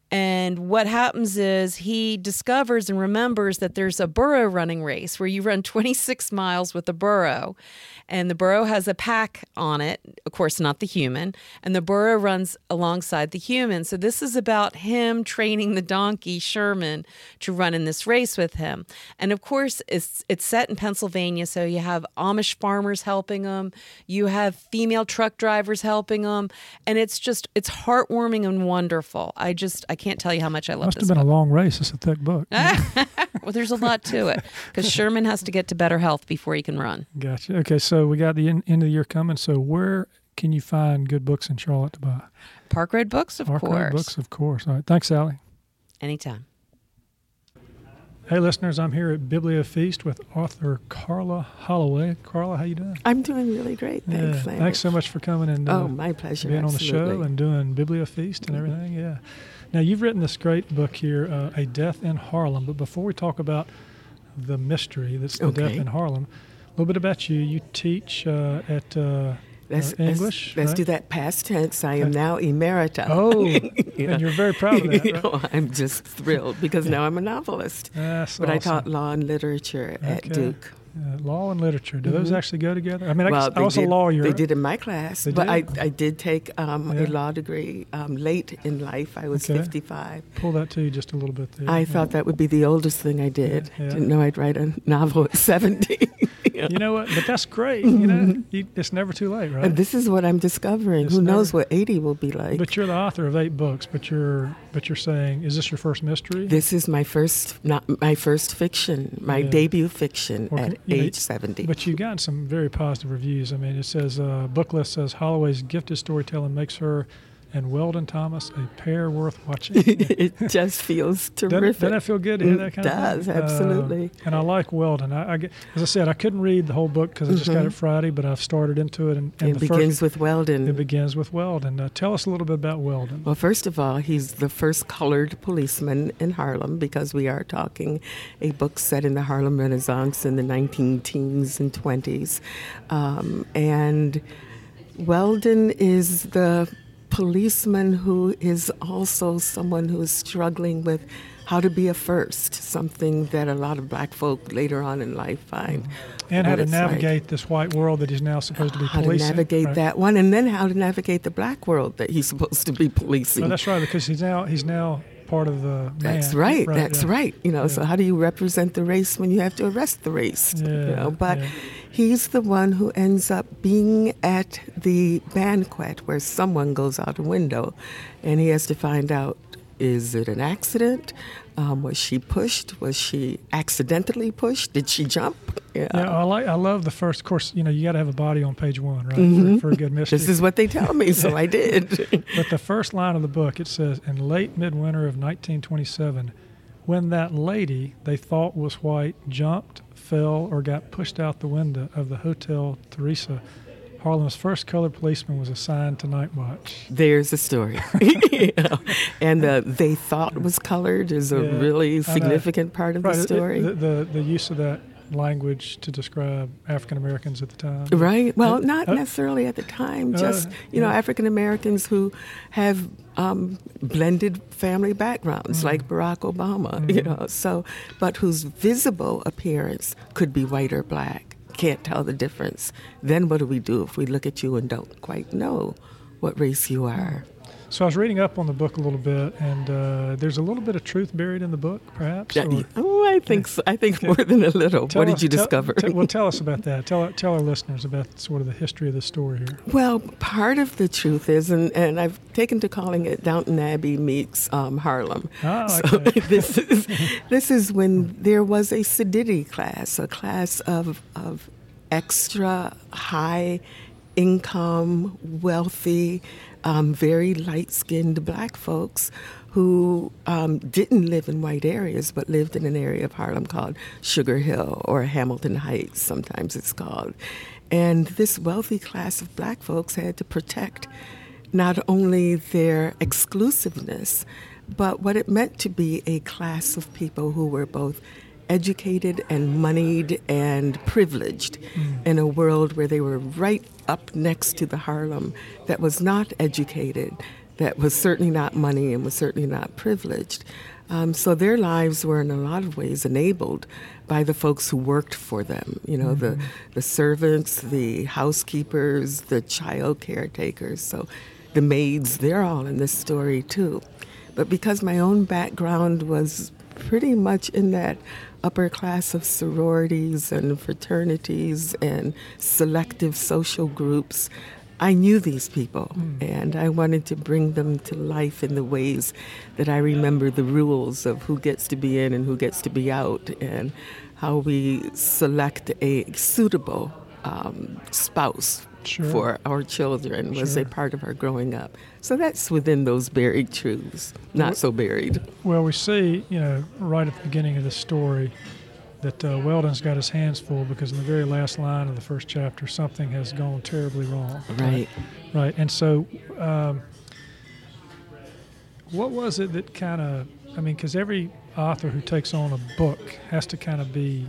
And what happens is he discovers and remembers that there's a burro running race where you run 26 miles with a burro. And the burro has a pack on it, of course, not the human. And the burro runs alongside the human. So this is about him training the donkey, Sherman, to run in this race with him. And of course, it's, it's set in Pennsylvania. So you have Amish farmers helping him, you have female truck drivers helping him. And it's just, it's heartwarming and wonderful. I just, I can't tell you how much I love must this have been book. a long race. It's a thick book. well, there's a lot to it because Sherman has to get to better health before he can run. Gotcha. Okay, so we got the en- end of the year coming. So where can you find good books in Charlotte to buy? Park Road Books, of Park Road course. Books, of course. All right. Thanks, Sally. Anytime. Hey, listeners, I'm here at Bibliofeast with author Karla Holloway. Karla, how you doing? I'm doing really great. Thanks, yeah. Thanks so much for coming and uh, Oh, my pleasure. being on the show and doing Bibliofeast and everything. Yeah. Now you've written this great book here, uh, "A Death in Harlem." But before we talk about the mystery that's the death in Harlem, a little bit about you. You teach uh, at uh, Let's, uh, let's- English. Let's, right? do that past tense. I am now emerita. Oh, You and you're very proud of that. Right? know, I'm just thrilled because now I'm a novelist. That's But I taught law and literature at Okay. Duke. Uh, law and literature. Do those Mhm. actually go together? I mean, I, well, guess- I was they a lawyer. They did in my class, They but I, did? I did take um, Yeah. a law degree um, late in life. I was Okay. 55. Pull that to you just a little bit there. I Yeah. thought that would be the oldest thing I did. Yeah. Didn't know I'd write a novel at 70. You know what? But that's great. You know, you, it's never too late, right? And this is what I'm discovering. It's Who knows what 80 will be like? but you're the author of eight books. But you're but you're saying, is this your first mystery? This is my first, not my first fiction, my Yeah. debut fiction at you know, age 70. But you've gotten some very positive reviews. I mean, it says uh, book list says Holloway's gifted storytelling makes her and Weldon Thomas a pair worth watching. it just feels Doesn't, terrific. doesn't that feel good to hear It that kind does, of thing? absolutely. Uh, and I like Weldon. I, I as I said, I couldn't read the whole book because I just got Mhm. it Friday, but I've started into it. And, and it begins first, with Weldon. It begins with Weldon. Uh, tell us a little bit about Weldon. Well, first of all, he's the first colored policeman in Harlem because we are talking a book set in the Harlem Renaissance in the 19 teens and 20s. Um, and Weldon is the policeman who is also someone who is struggling with how to be a first, something that a lot of black folk later on in life find. Mm-hmm. and how to it's like. navigate this white world that he's now supposed to be How policing. How to navigate right? that one, and then how to navigate the black world that he's supposed to be policing. No, that's right, because he's now he's now part of the. That's man. right. That's yeah. right. You know, so how do you represent the race when you have to arrest the race? you know, but yeah. he's the one who ends up being at the banquet where someone goes out a window, and he has to find out: is it an accident? Um, was she pushed? Was she accidentally pushed? Did she jump? Yeah. Yeah, I like. I love the first. Of course, you know you got to have a body on page one, right, Mhm. for, for a good mystery. This is what they tell me, so I did. But the first line of the book it says, "In late midwinter of 1927, when that lady they thought was white jumped, fell, or got pushed out the window of the Hotel Theresa, Harlem's first colored policeman was assigned to night watch." There's a story. You know, And the they thought was colored is a Yeah, really significant part of Right, the it- story. the, the the use of that language to describe African Americans at the time. Right. Well, not necessarily at the time. uh, Just you know. African Americans who have um, blended family backgrounds, Mm. like Barack Obama. You Mm-hmm. know, so but whose visible appearance could be white or black. Can't tell the difference. Then what do we do if we look at you and don't quite know what race you are? So I was reading up on the book a little bit, and uh, there's a little bit of truth buried in the book, perhaps. Yeah, or- oh, I think so. I think more than a little. Tell what did you tell- discover? tell- well, tell us about that. Tell tell our listeners about sort of the history of the story here. Well, part of the truth is, and, and I've taken to calling it Downton Abbey meets um, Harlem. I so like this is this is when there was a sedity class, a class of of extra high income, wealthy, um, very light skinned black folks who um, didn't live in white areas but lived in an area of Harlem called Sugar Hill or Hamilton Heights, sometimes it's called. And this wealthy class of black folks had to protect not only their exclusiveness, but what it meant to be a class of people who were both educated and moneyed and privileged in a world where they were right up next to the Harlem that was not educated, that was certainly not money and was certainly not privileged. Um, so their lives were in a lot of ways enabled by the folks who worked for them, you know, the, the servants, the housekeepers, the child caretakers. So the maids, they're all in this story too. But because my own background was pretty much in that upper class of sororities and fraternities and selective social groups, I knew these people and I wanted to bring them to life in the ways that I remember the rules of who gets to be in and who gets to be out and how we select a suitable um, spouse Sure. for our children was Sure. a part of our growing up. So that's within those buried truths, not so buried. Well, we see, you know, right at the beginning of the story that uh, Weldon's got his hands full because in the very last line of the first chapter, something has gone terribly wrong. Right. Right. And so, um, what was it that kind of, I mean, because every author who takes on a book has to kind of be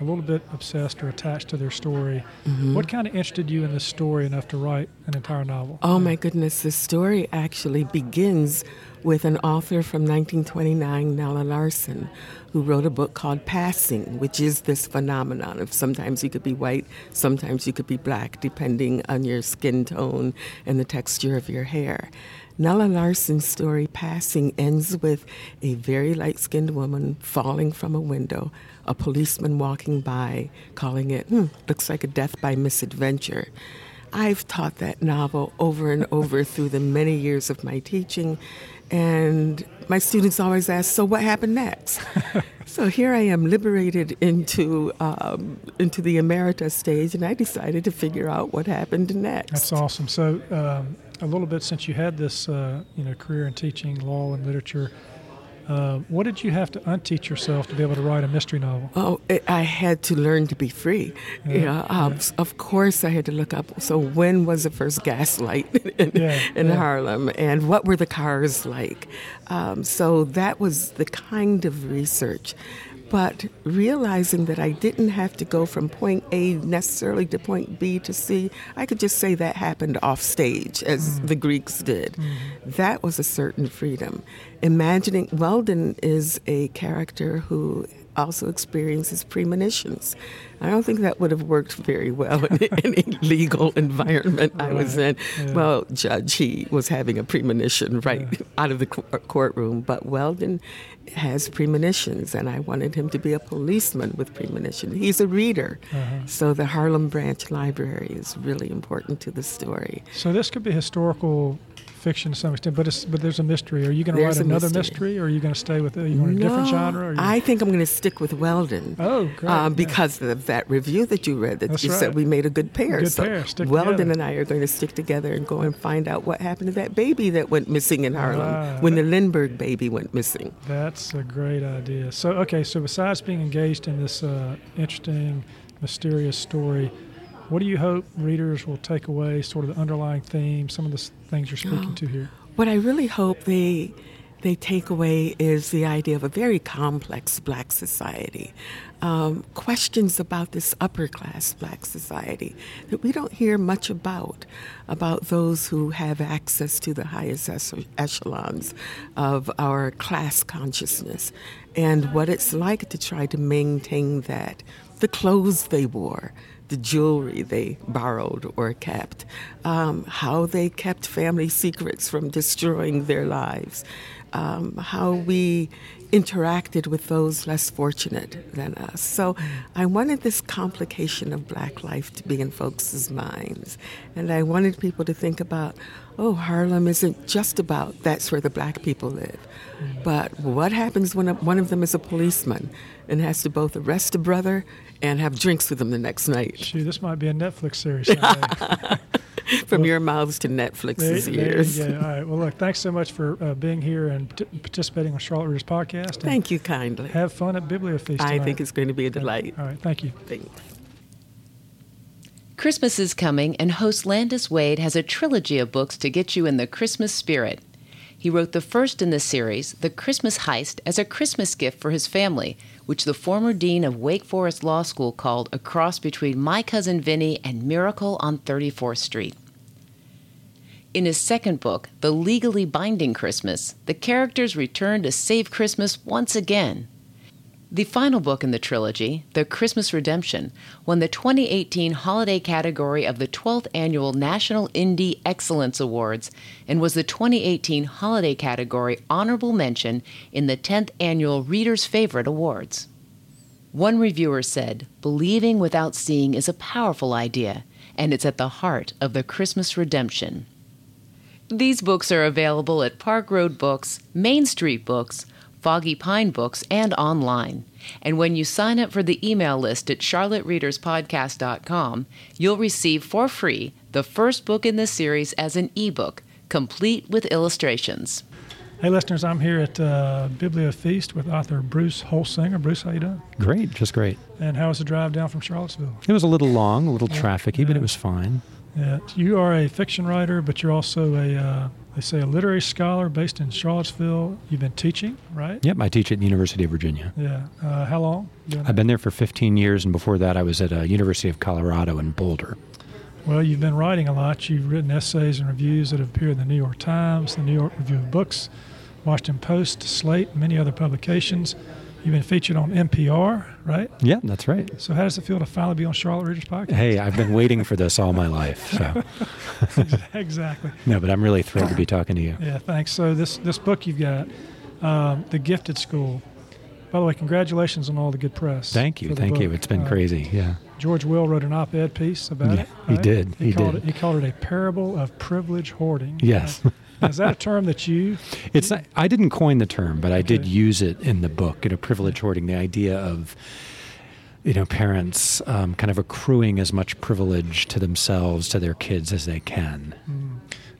a little bit obsessed or attached to their story. Mm-hmm. What kind of interested you in this story enough to write an entire novel? Oh my goodness, the story actually begins with an author from 1929, Nella Larsen, who wrote a book called Passing, which is this phenomenon of sometimes you could be white, sometimes you could be black, depending on your skin tone and the texture of your hair. Nella Larsen's story, Passing, ends with a very light skinned woman falling from a window, a policeman walking by, calling it, hmm, looks like a death by misadventure. I've taught that novel over and over through the many years of my teaching, and my students always ask, "So what happened next?" so here I am, liberated into um, into the emerita stage, and I decided to figure out what happened next. That's awesome. So, um, a little bit since you had this, uh, you know, career in teaching law and literature. Uh, what did you have to unteach yourself to be able to write a mystery novel? Oh, it, I had to learn to be free. Yeah, Yeah, um, yeah. Of course, I had to look up. So, when was the first gaslight in, Yeah, in. Harlem, and what were the cars like? Um, so that was the kind of research. But realizing that I didn't have to go from point A necessarily to point B to C, I could just say that happened off stage, as the Greeks did. That was a certain freedom. Imagining Weldon is a character who also experiences premonitions. I don't think that would have worked very well in any legal environment I was in. Yeah. Well, judge, he was having a premonition right out of the courtroom, but Weldon has premonitions, and I wanted him to be a policeman with premonition. He's a reader, Uh-huh. so the Harlem Branch Library is really important to the story. So this could be historical fiction to some extent, but it's but there's a mystery. Are you going to write another mystery. mystery, or are you going to stay with? You going a different genre? Or you, I think I'm going to stick with Weldon. Oh, great, Um, yeah. because of that review that you read, that That's you right. said we made a good pair. Good so pair, stick Weldon together. and I are going to stick together and go and find out what happened to that baby that went missing in Harlem Ah, when the Lindbergh baby went missing. That's a great idea. So, okay, so besides being engaged in this uh, interesting, mysterious story, what do you hope readers will take away, sort of the underlying theme, some of the things you're speaking to here? What I really hope they they take away is the idea of a very complex black society. Um, questions about this upper class black society that we don't hear much about, about those who have access to the highest echelons of our class consciousness, and what it's like to try to maintain that. The clothes they wore, the jewelry they borrowed or kept, um, how they kept family secrets from destroying their lives, um, how we interacted with those less fortunate than us. So I wanted this complication of black life to be in folks' minds. And I wanted people to think about, oh, Harlem isn't just about that's where the black people live. But what happens when a, one of them is a policeman and has to both arrest a brother and have drinks with them the next night? Shoot, this might be a Netflix series. someday. From your mouths to Netflix's There- there you ears. go. All right. Well, look, thanks so much for uh, being here and t- participating on Charlotte Readers podcast. Thank you kindly. Have fun at Bibliofeast. I think it's going to be a delight. All right. Thank you. Thanks. Christmas is coming, and host Landis Wade has a trilogy of books to get you in the Christmas spirit. He wrote the first in the series, The Christmas Heist, as a Christmas gift for his family, which the former dean of Wake Forest Law School called a cross between My Cousin Vinny and Miracle on 34th Street. In his second book, The Legally Binding Christmas, the characters return to save Christmas once again. The final book in the trilogy, The Christmas Redemption, won the 2018 holiday category of the 12th annual National Indie Excellence Awards and was the 2018 holiday category honorable mention in the 10th annual Reader's Favorite Awards. One reviewer said, Believing without seeing is a powerful idea, and it's at the heart of the Christmas redemption. These books are available at Park Road Books, Main Street Books, Foggy Pine Books, and online. And when you sign up for the email list at charlottereaderspodcast.com, you'll receive for free the first book in the series as an ebook, complete with illustrations. Hey, listeners, I'm here at uh, Bibliofeast with author Bruce Holsinger. Bruce, how you doing? Great, just great. And how was the drive down from Charlottesville? It was a little long, a little Yeah, trafficy, but it was fine. Yeah, you are a fiction writer, but you're also a uh, they say a literary scholar based in Charlottesville. You've been teaching, right? Yep, I teach at the University of Virginia. Yeah. Uh, how long? I've been there for 15 years, and before that, I was at a University of Colorado in Boulder. Well, you've been writing a lot. You've written essays and reviews that have appeared in the New York Times, the New York Review of Books, Washington Post, Slate, many other publications. You've been featured on NPR, right? Yeah, that's right. So, how does it feel to finally be on Charlotte Readers Podcast? Hey, I've been waiting for this all my life. So. exactly. No, but I'm really thrilled to be talking to you. Yeah, thanks. So, this this book you've got, um, The Gifted School. By the way, congratulations on all the good press. Thank you, thank book. you. It's been uh, crazy. Yeah. George Will wrote an op-ed piece about yeah, it. He did. He, He, did. it. He called it a parable of privilege hoarding. Yes. Is that a term that you? It's not, I didn't coin the term, but I did use it in the book. You know, privilege hoarding, the idea of you know parents um, kind of accruing as much privilege to themselves to their kids as they can.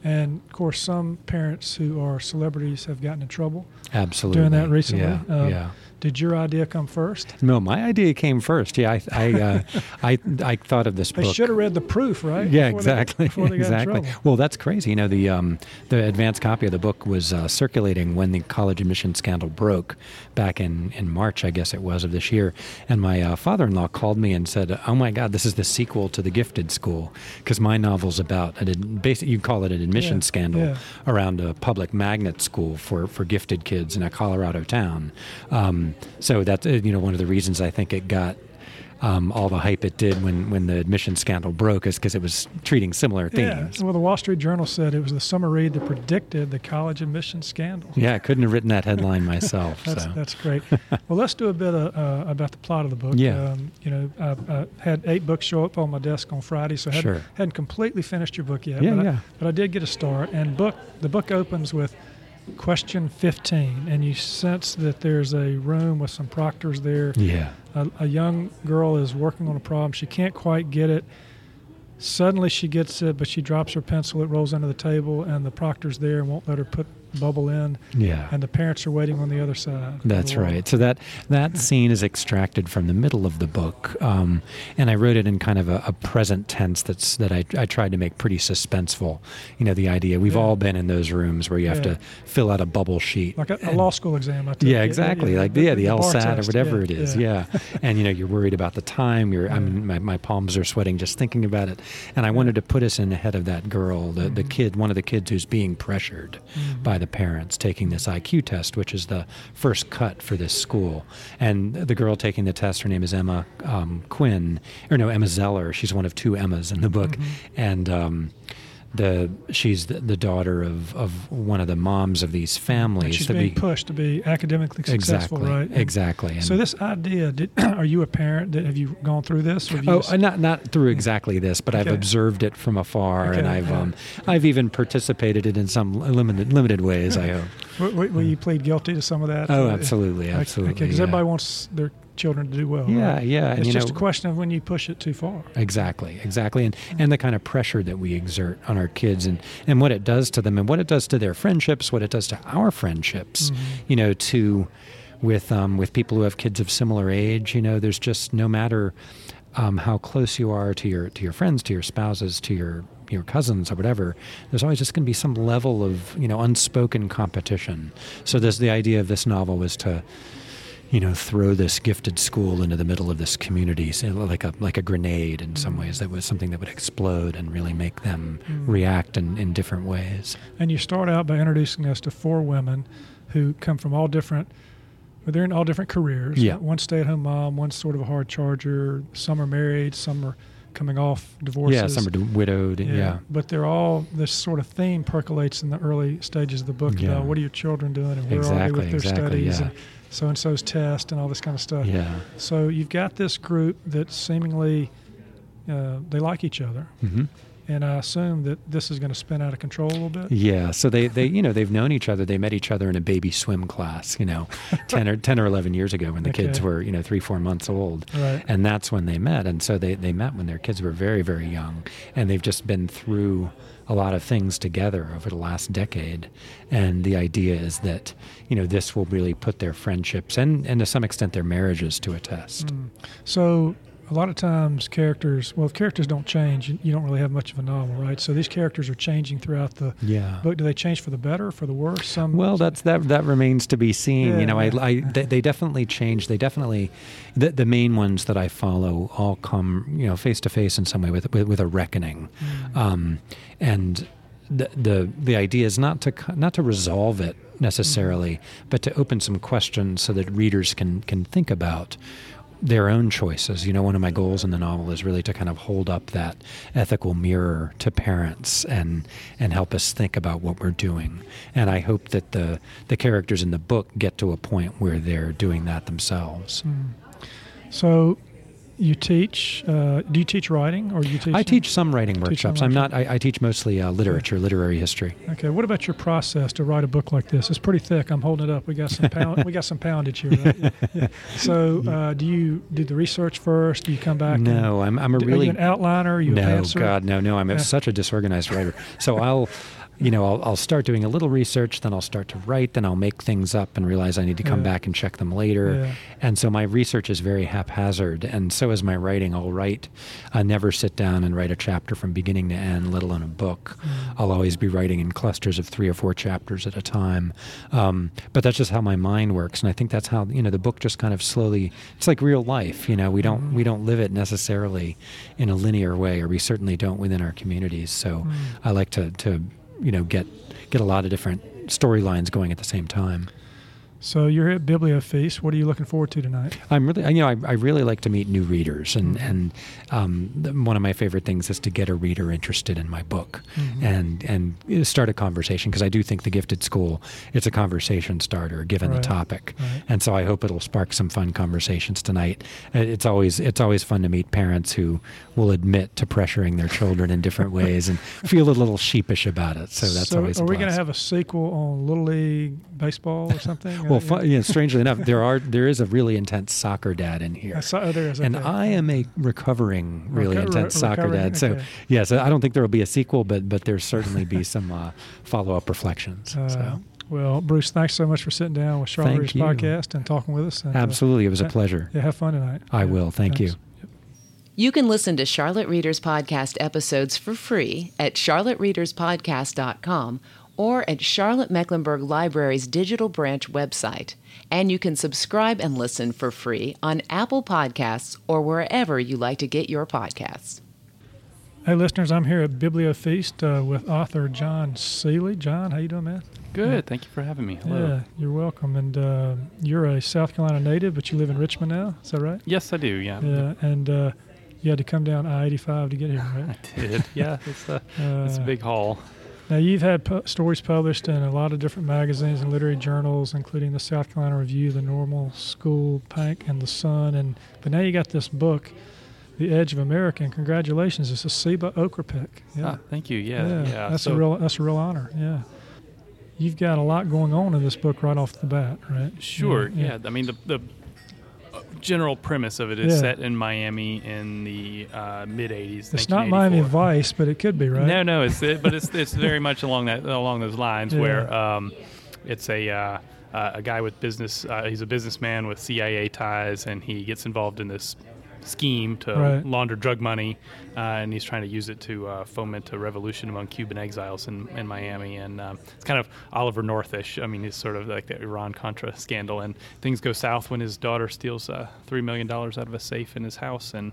And of course, some parents who are celebrities have gotten in trouble Absolutely. doing that recently. Yeah. Um, yeah. Did your idea come first? No, my idea came first. Yeah, I I uh, I, I thought of this They book. should have read the proof, right? Yeah, Before exactly. before they exactly. Well, that's crazy. You know, the um, the advanced copy of the book was uh, circulating when the college admission scandal broke back in, in March, I guess it was, of this year. And my uh, father-in-law called me and said, "Oh my God, this is the sequel to The Gifted School," because my novel's about an ad- basic you call it an admission Yeah, scandal yeah. around a public magnet school for for gifted kids in a Colorado town. Um, so that's uh, you know one of the reasons I think it got. Um, all the hype it did when, when the admission scandal broke is because it was treating similar Yeah. Well, the Wall Street Journal said it was the summer read that predicted the college admission scandal. Yeah, I couldn't have written that headline myself. That's, so. that's great. well, let's do a bit of, uh, about the plot of the book. Yeah. Um, you know, I, I had eight books show up on my desk on Friday, so I hadn't, Sure. hadn't completely finished your book yet. Yeah, but I, yeah. but I did get a start. And book the book opens with question 15, and you sense that there's a room with some proctors there. yeah, A, a young girl is working on a problem. She can't quite get it. Suddenly she gets it, but she drops her pencil. It rolls under the table, and the proctor's there and won't let her put bubble in. yeah. And the parents are waiting on the other side. That's right. So that that scene is extracted from the middle of the book, um, and I wrote it in kind of a, a present tense. That's that I, I tried to make pretty suspenseful. You know, the idea we've Yeah. all been in those rooms where you have Yeah. to fill out a bubble sheet. Like a, a law school exam. I take Yeah, exactly. like yeah, the, bar LSAT or whatever Yeah, it is. Yeah. and you know, you're worried about the time. You're. I mean, my, my palms are sweating just thinking about it. And I wanted to put us in ahead of that girl, the the Mm-hmm. kid, one of the kids who's being pressured by the parents taking this IQ test, which is the first cut for this school. And the girl taking the test, her name is Emma um, Quinn, or no, Emma Zeller. She's one of two Emmas in the book, Mm-hmm. and. Um, the she's the, the daughter of, of one of the moms of these families. And she's that being we- pushed to be academically successful, exactly, right? And Exactly. And So this idea, did, are you a parent? Did, have you gone through this? Or have you Oh, just- uh, not not through exactly this, but I've observed it from afar, and I've yeah. um, I've even participated in in some limited limited ways. I hope. will, will- you plead guilty to some of that? Oh, absolutely, absolutely. Because yeah. everybody wants their children to do well. Yeah, right? yeah, and It's just know- a question of when you push it too far. Exactly, exactly, and and the kind of pressure that we exert on our kids, and and what it does to them, and what it does to their friendships, what it does to our friendships. You know, to with um, with people who have kids of similar age. You know, there's just no matter um, how close you are to your to your friends, to your spouses, to your your cousins or whatever, there's always just going to be some level of you know unspoken competition. So this the idea of this novel was to you know, throw this gifted school into the middle of this community, so like a like a grenade in some mm. ways. That was something that would explode and really make them mm. react in, in different ways. And you start out by introducing us to four women who come from all different, well, they're in all different careers. Yeah. One stay at home mom, one's sort of a hard charger, some are married, some are coming off divorces. Yeah, some are widowed. Yeah. But they're all, this sort of theme percolates in the early stages of the book Yeah. about what are your children doing and where are they Exactly, with their exactly, studies yeah. and so and so's test and all this kind of stuff. Yeah. So you've got this group that seemingly uh, they like each other. hmm And I assume that this is going to spin out of control a little bit. Yeah, so they, they you know they've known each other. They met each other in a baby swim class, you know, ten or ten or eleven years ago when the kids were you know three four months old, Right. and that's when they met. And so they they met when their kids were very very young, and they've just been through a lot of things together over the last decade. And the idea is that you know this will really put their friendships and and to some extent their marriages to a test. Mm. So a lot of times characters, well, if characters don't change, you, don't really have much of a novel, right? So these characters are changing throughout the Yeah. book. Do they change for the better or for the worse? Some Well, that's that. That remains to be seen. Yeah, you know, I, yeah. I they, they definitely change. They definitely, the, the main ones that I follow all come, you know, face to face in some way with with, with a reckoning, um, and the the the idea is not to not to resolve it necessarily, but to open some questions so that readers can can think about their own choices. You know, one of my goals in the novel is really to kind of hold up that ethical mirror to parents and and help us think about what we're doing. And I hope that the the characters in the book get to a point where they're doing that themselves. Mm. So you teach? Uh, do you teach writing or you teach? I teach some writing Teach some workshops. I'm not. I, I teach mostly uh, literature, literary history. Okay. What about your process to write a book like this? It's pretty thick. I'm holding it up. We got some pound. we got some poundage here. Right? Yeah. So uh, do you do the research first? Do you come back? and- No, I'm. I'm a really an outliner? You no? God, no, no. I'm a- such a disorganized writer. So I'll, you know, I'll, I'll start doing a little research, then I'll start to write, then I'll make things up and realize I need to come Yeah. back and check them later. Yeah. And so my research is very haphazard, and so is my writing. I'll write, I never sit down and write a chapter from beginning to end, let alone a book. Mm. I'll always be writing in clusters of three or four chapters at a time. Um, but that's just how my mind works, and I think that's how you know the book just kind of slowly. It's like real life, you know. We don't we don't live it necessarily in a linear way, or we certainly don't within our communities. So I like to to you know get get a lot of different storylines going at the same time. So you're at Bibliofeast. What are you looking forward to tonight? I'm really, you know, I, I really like to meet new readers, and and um, one of my favorite things is to get a reader interested in my book, Mm-hmm. and and start a conversation because I do think the Gifted School it's a conversation starter given Right, the topic, right. and so I hope it'll spark some fun conversations tonight. Uh, It's always it's always fun to meet parents who will admit to pressuring their children in different ways and feel a little sheepish about it. So that's so always. are we going to have a sequel on Little League baseball or something? Well, Uh, fu- yeah, strangely enough, there are there is a really intense soccer dad in here. I saw, oh, there is. And. I am a recovering, really Reco- intense re- soccer recovering, dad. So, okay. yes, I don't think there will be a sequel, but but there's certainly be some uh, follow up reflections. Uh, so, Well, Bruce, thanks so much for sitting down with Charlotte Thank Readers. Podcast and talking with us. And, uh, absolutely, it was a pleasure. Yeah, have fun tonight. I Yeah, will. Thank you. You can listen to Charlotte Readers Podcast episodes for free at charlottereaderspodcast.com or at Charlotte Mecklenburg Library's digital branch website. And you can subscribe and listen for free on Apple Podcasts or wherever you like to get your podcasts. Hey, listeners, I'm here at Bibliofeast uh, with author Jon Sealy. John, how you doing, man? Good. Thank you for having me. Hello. Yeah, you're welcome. And uh, you're a South Carolina native, but you live in Richmond now. Is that right? Yes, I do. Yeah. Yeah, and uh, you had to come down I-85 to get here, right? I did. Yeah. It's a it's a Uh, big haul. Now, you've had pu- stories published in a lot of different magazines and literary journals, including the South Carolina Review, the Normal School, Pank, and the Sun. And but now you got this book, The Edge of America. And congratulations, it's a SIBA Okra pick. Yeah, Ah, thank you. Yeah. Yeah. that's so, a real that's a real honor. Yeah, you've got a lot going on in this book right off the bat, right? Sure. Yeah. I mean, the the general premise of it is Yeah. set in Miami in the uh, mid '80s. It's not Miami 1984. Vice, but it could be, right? No, no, it's it, but it's it's very much along that along those lines Yeah. where um, it's a uh, uh, a guy with business. Uh, he's a businessman with CIA ties, and he gets involved in this scheme to Right. launder drug money, uh, and he's trying to use it to uh, foment a revolution among Cuban exiles in, in Miami. And um, it's kind of Oliver Northish. I mean, he's sort of like the Iran Contra scandal, and things go south when his daughter steals uh, three million dollars out of a safe in his house, and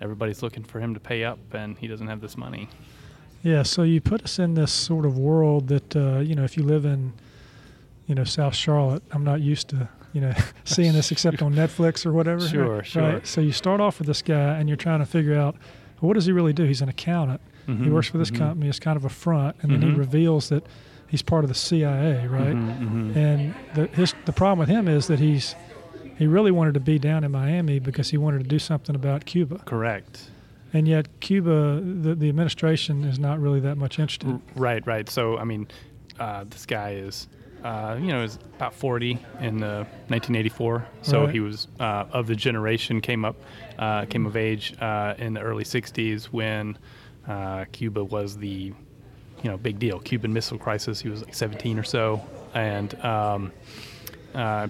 everybody's looking for him to pay up, and he doesn't have this money. Yeah, so you put us in this sort of world that uh, you know, if you live in, you know, South Charlotte, I'm not used to, you know, seeing this except on Netflix or whatever. Sure, right? sure. So you start off with this guy, and you're trying to figure out, well, what does he really do? He's an accountant. He Mhm, works for this mhm. company. It's kind of a front, and then he Mhm. reveals that he's part of the CIA, right? Mhm, mhm. And the his the problem with him is that he's he really wanted to be down in Miami because he wanted to do something about Cuba. Correct. And yet Cuba, the, the administration is not really that much interested. Right, right. So, I mean, uh, this guy is, uh, you know, is about 40 in the 1984. So Right. he was uh, of the generation, came up, uh, came of age uh, in the early 60s when uh, Cuba was the, you know, big deal. Cuban Missile Crisis. He was like 17 or so, and um, uh,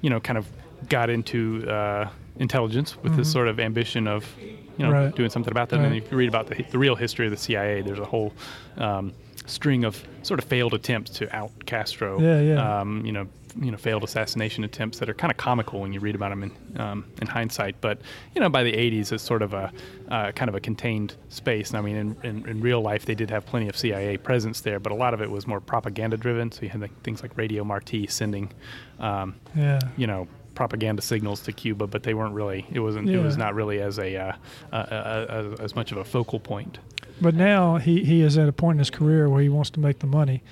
you know, kind of got into uh, intelligence with this Mhm. sort of ambition of, you know, Right. doing something about that. And then if you read about the, the real history of the CIA, there's a whole um, string of sort of failed attempts to out Castro. Yeah, yeah. Um, you know, you know, failed assassination attempts that are kind of comical when you read about them in um, in hindsight. But you know, by the 80s, it's sort of a uh, kind of a contained space. And I mean, in, in, in real life, they did have plenty of CIA presence there, but a lot of it was more propaganda driven. So you had like, things like Radio Marti sending, um, Yeah. you know. Propaganda signals to Cuba, but they weren't really. It wasn't. It was not really as a, uh, uh, uh, uh, as much of a focal point. But now he, he is at a point in his career where he wants to make the money,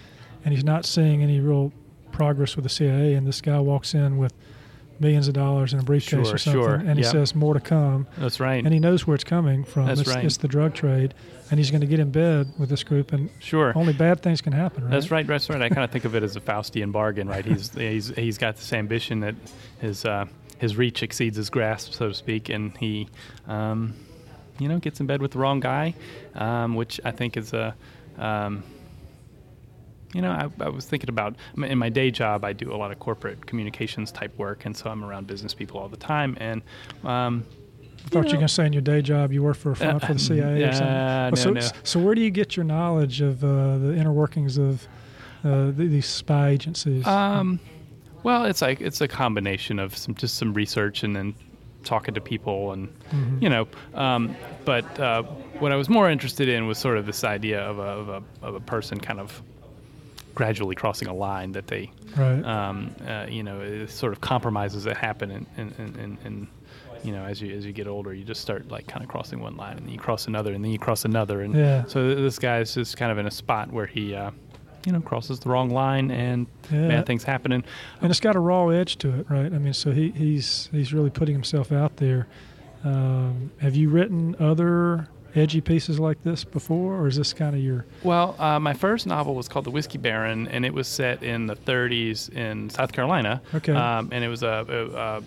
and he's not seeing any real progress with the CIA. And this guy walks in with millions of dollars in a briefcase Sure, or something, sure, and he yeah. says more to come. That's right. And he knows where it's coming from. That's it's, right. it's the drug trade, and he's going to get in bed with this group, and Sure. only bad things can happen. Right? That's right. That's right. I kind of think of it as a Faustian bargain, right? He's he's he's got this ambition that his uh, his reach exceeds his grasp, so to speak, and he, um, you know, gets in bed with the wrong guy, um, which I think is a. Um, you know, I, I was thinking about in my day job. I do a lot of corporate communications type work, and so I'm around business people all the time. And um, I thought you were going to say in your day job you work for a front for the CIA or something. Uh, Well, so, no, no. so where do you get your knowledge of uh, the inner workings of uh, th- these spy agencies? Um, well, it's like it's a combination of some just some research and then talking to people and Mhm. you know. Um, but uh, what I was more interested in was sort of this idea of a, of a of a person kind of gradually crossing a line that they, Right. um, uh, you know, sort of compromises that happen and you know, as you as you get older, you just start like kind of crossing one line, and then you cross another, and then you cross another, and Yeah. so this guy is just kind of in a spot where he, uh, you know, crosses the wrong line, and Yeah. bad things happen. And and it's got a raw edge to it, right? I mean, so he, he's he's really putting himself out there. Um, have you written other edgy pieces like this before, or is this kind of your? Well, uh, my first novel was called The Whiskey Baron, and it was set in the 30s in South Carolina. Okay. Um, and it was a, a, a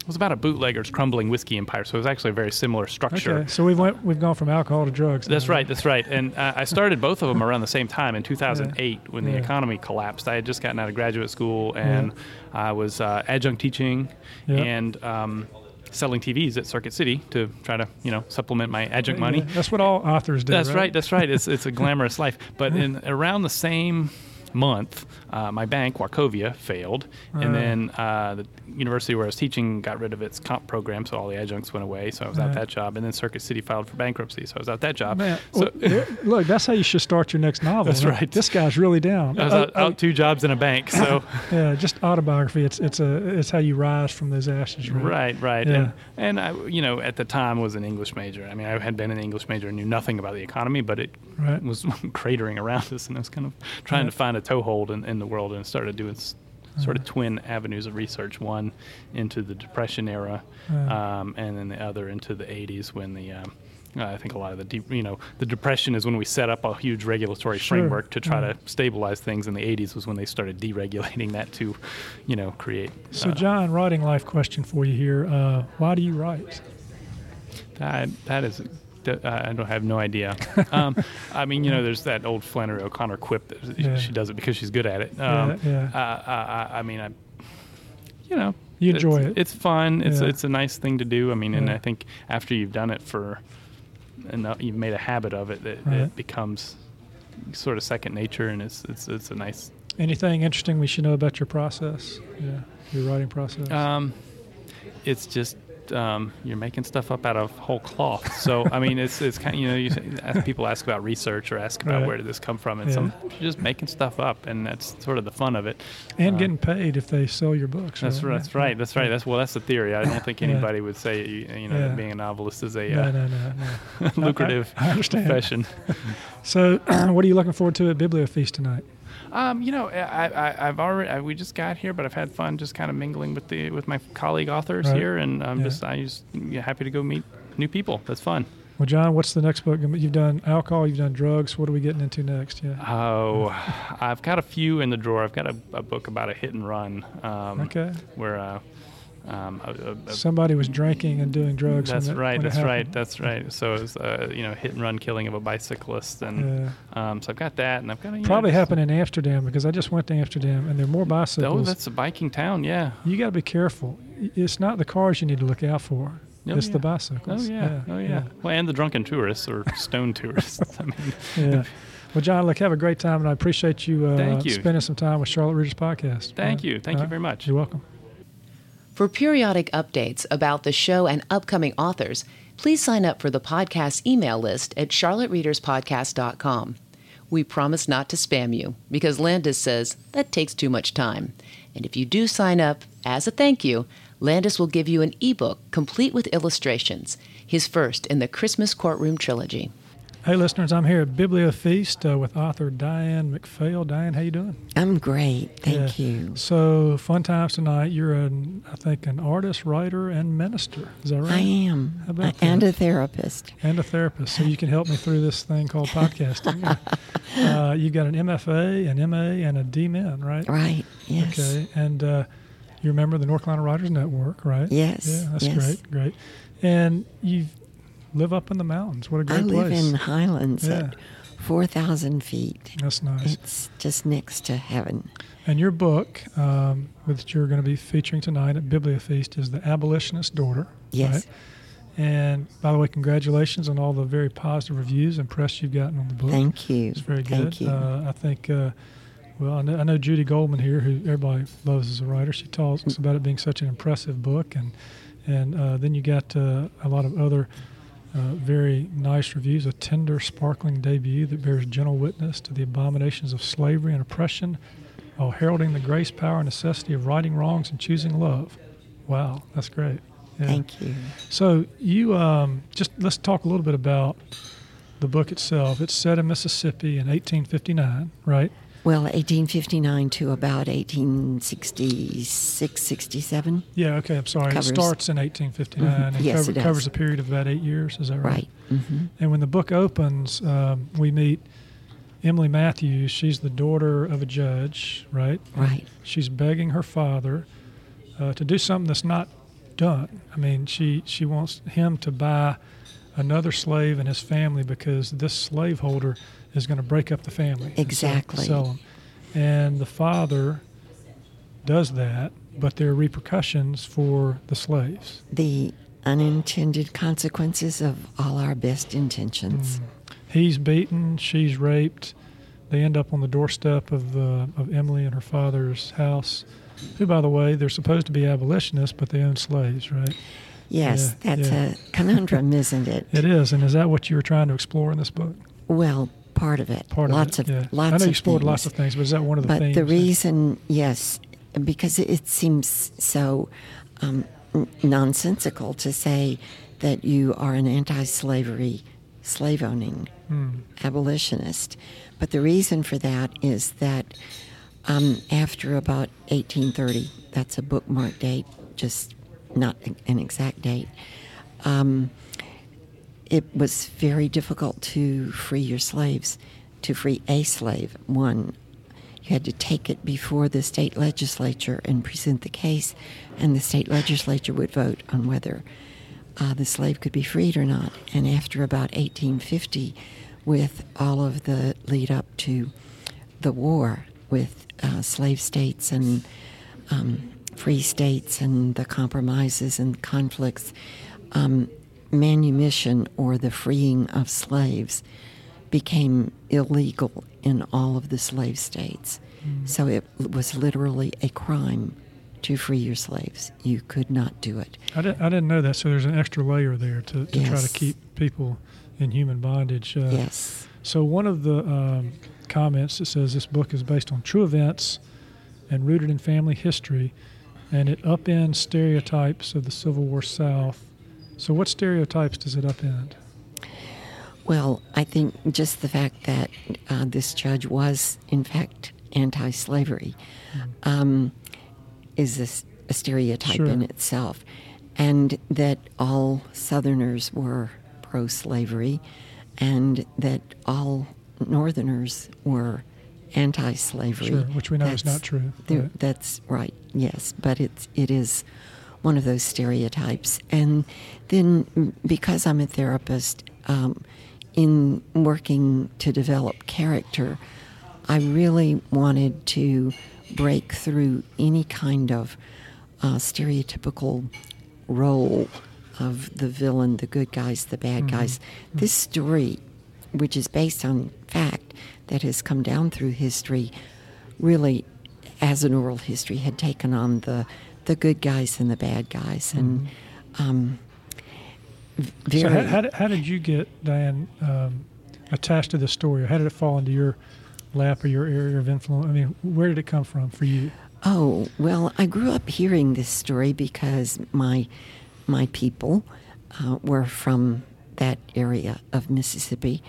it was about a bootlegger's crumbling whiskey empire, so it was actually a very similar structure. Okay, so we've went we've gone from alcohol to drugs. That's now. right. That's right. And uh, I started both of them around the same time in 2008 when the Yeah. economy collapsed. I had just gotten out of graduate school and I was uh, adjunct teaching Yeah. and um, selling TVs at Circuit City to try to you know supplement my adjunct money. That's what all authors do. That's right. right. That's right. It's it's a glamorous life. But in around the same month, uh, my bank Wachovia failed, and then uh, the university where I was teaching got rid of its comp program, so all the adjuncts went away. So I was out that job, and then Circuit City filed for bankruptcy, so I was out that job. Man, So well, look, that's how you should start your next novel. That's right? This guy's really down. I was Uh, out, uh, out two jobs in a bank. So yeah, just autobiography. It's it's a it's how you rise from those ashes. Right. right, right, Yeah. and and I, you know, at the time was an English major. I mean, I had been an English major and knew nothing about the economy, but it Right. was cratering around us, and I was kind of trying to find a toehold in, in the world, and started doing s- sort of twin avenues of research. One into the Depression era, um, and then the other into the '80s when the um, uh, I think a lot of the deep, you know, the depression is when we set up a huge regulatory Sure. framework to try to stabilize things. And the '80s was when they started deregulating that to, you know, create. So, uh, Jon, writing life question for you here. Uh, why do you write? That that is, I don't have no idea. Um, I mean, you know, there's that old Flannery O'Connor quip that Yeah. she does it because she's good at it. Yeah, Um, yeah. Uh, I, I mean, I, you know, You enjoy it's, it. It's fun. It's Yeah. it's a nice thing to do. I mean, and Yeah. I think after you've done it for, enough, you've made a habit of it, it, Right. it becomes sort of second nature, and it's it's it's a nice. Anything interesting we should know about your process? Yeah, your writing process. Um, it's just um, you're making stuff up out of whole cloth. So I mean, it's it's kind of you know you ask, people ask about research or ask about Right. where did this come from, and Yeah. sometimes you're just making stuff up, and that's sort of the fun of it. and Uh, getting paid if they sell your books. That's right. That's right. That's right. That's well. That's the theory. I don't think Yeah. anybody would say you, you know Yeah. being a novelist is a uh, no, no, no. No, I- lucrative I profession. So, what are you looking forward to at Bibliofeast tonight? Um, you know, I, I, I've already I, we just got here, but I've had fun just kind of mingling with the with my colleague authors Right. here, and I'm Yeah. just I just yeah, happy to go meet new people. That's fun. Well, Jon, what's the next book? You've done alcohol, you've done drugs. What are we getting into next? Yeah. Oh, I've got a few in the drawer. I've got a, a book about a hit and run. Um, Okay. Where uh, um, a, a, a- Somebody was drinking and doing drugs. That's it- right. That's right. That's right. So it was uh, you know hit and run killing of a bicyclist, and um, so I've got that, and I've got know, Probably happened in Amsterdam because I just went to Amsterdam and there are more bicycles. Oh, that's a biking town. Yeah. you got to be careful. it's not the cars you need to look out for. Oh, it's yeah. the bicycles. Oh yeah. Oh yeah. Well, and the drunken tourists or stone tourists. I mean, yeah. Well, Jon, look, have a great time, and I appreciate you, uh, Thank you. spending some time with Charlotte Readers Podcast. Thank Uh, you. Thank you uh, very much. You're welcome. For periodic updates about the show and upcoming authors, please sign up for the podcast email list at charlottereaderspodcast.com. We promise not to spam you because Landis says that takes too much time. And if you do sign up, as a thank you, Landis will give you an ebook complete with illustrations, his first in the Christmas Courtroom trilogy. Hey, listeners, I'm here at Bibliofeast uh, with author Diane McPhail. Diane, how you doing? I'm great, thank Yeah. you. So, fun times tonight. You're, an, I think, an artist, writer, and minister. Is that right? I am, How about and a therapist. and a therapist, so you can help me through this thing called podcasting. uh, you got an MFA, an MA, and a DMin, right? Right, yes. Okay, and uh, you're a member of the North Carolina Writers Network, right? Yes, Yeah, that's yes. great, great. And you live up in the mountains. What a great I live place. in Highlands Yeah. at 4,000 feet. That's nice. It's just next to heaven. And your book, um, which you're going to be featuring tonight at Bibliofeast, is The Abolitionist Daughter. Yes. Right? And by the way, congratulations on all the very positive reviews and press you've gotten on the book. Thank you. It's very good. Thank you. Uh, I think, uh, well, I know, I know Judy Goldman here, who everybody loves as a writer. She talks about it being such an impressive book. And, and uh, then you got uh, a lot of other uh, very nice reviews. A tender, sparkling debut that bears gentle witness to the abominations of slavery and oppression while heralding the grace, power, and necessity of righting wrongs and choosing love. Wow, that's great. Yeah. Thank you. So you um, just let's talk a little bit about the book itself. It's set in Mississippi in 1859, right? Well, 1859 to about 1866, 67. Yeah. Okay. I'm sorry. Covers- It starts in 1859 Mhm. and Yes, cover- it does. covers a period of about eight years. Is that right? Right. hmm And when the book opens, um, we meet Emily Matthews. She's the daughter of a judge, right? Right. She's begging her father uh, to do something that's not done. I mean, she she wants him to buy another slave and his family because this slaveholder is going to break up the family. Exactly. Sell them. And the father does that, but there are repercussions for the slaves. The unintended consequences of all our best intentions. He's beaten, she's raped. They end up on the doorstep of uh, of Emily and her father's house, who, by the way, they're supposed to be abolitionists, but they own slaves, right? Yes, Yeah, that's yeah. a conundrum, isn't it? It is, and is that what you were trying to explore in this book? Well, part of it. Part lots of it, of, yeah. lots I know you explored things. lots of things, but is that one of the but themes? the reason, yes, because it, seems so um, n- nonsensical to say that you are an anti-slavery, slave-owning Hmm. abolitionist. But the reason for that is that um, after about 1830, that's a bookmark date, just not an exact date. Um, it was very difficult to free your slaves, to free a slave. One, you had to take it before the state legislature and present the case, and the state legislature would vote on whether uh, the slave could be freed or not. And after about 1850, with all of the lead up to the war with uh, slave states and um, free states and the compromises and conflicts, um, manumission or the freeing of slaves became illegal in all of the slave states. So it was literally a crime to free your slaves. You could not do it. I, didn't, I didn't know that, so there's an extra layer there to, to try to keep people in human bondage. Uh, Yes. So one of the um, comments that says this book is based on true events and rooted in family history, and it upends stereotypes of the Civil War South. So what stereotypes does it upend? Well, I think just the fact that uh, this judge was, in fact, anti slavery um, is a stereotype Sure. in itself. And that all Southerners were pro slavery, and that all Northerners were anti slavery. Sure, which we know is not true, right. That's right, yes. But it's, it is one of those stereotypes. And then mm, because I'm a therapist, um, in working to develop character, I really wanted to break through any kind of uh, stereotypical role of the villain, the good guys, the bad Mm-hmm. guys. This story, which is based on fact that has come down through history, really, as an oral history, had taken on the the good guys and the bad guys, and um, very. Mm-hmm. So how, how, did, how did you get Diane um, attached to the story, or how did it fall into your lap or your area of influence? I mean, where did it come from for you? Oh, well, I grew up hearing this story because my my people uh, were from that area of Mississippi.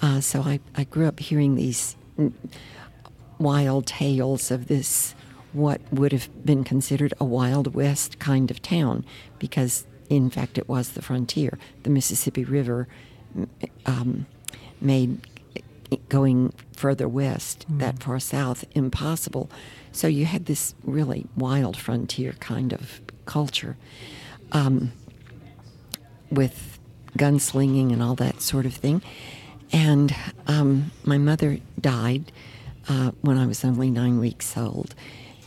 Uh, so I, I grew up hearing these mm, wild tales of this, what would have been considered a Wild West kind of town, because in fact it was the frontier. The Mississippi River mm, um, made going further west, that far south, impossible. So you had this really wild frontier kind of culture um, with gunslinging and all that sort of thing. And um, my mother died uh, when I was only nine weeks old.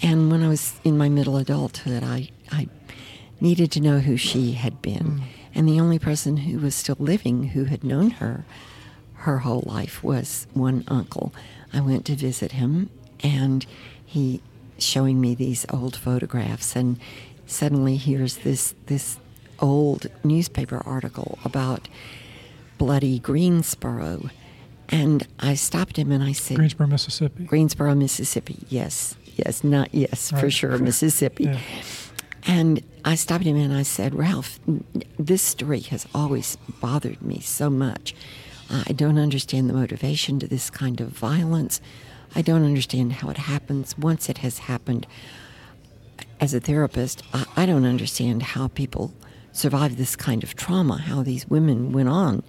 And when I was in my middle adulthood, I, I needed to know who she had been. Mm. And the only person who was still living who had known her her whole life was one uncle. I went to visit him, and he showing me these old photographs, and suddenly here's this this old newspaper article about bloody Greensboro, and I stopped him and I said, Greensboro, Mississippi. Greensboro, Mississippi. Yes, yes, not yes, for sure, Mississippi. Yeah. And I stopped him and I said, Ralph, this story has always bothered me so much. I don't understand the motivation to this kind of violence. I don't understand how it happens once it has happened. As a therapist, I, I don't understand how people survive this kind of trauma, how these women went on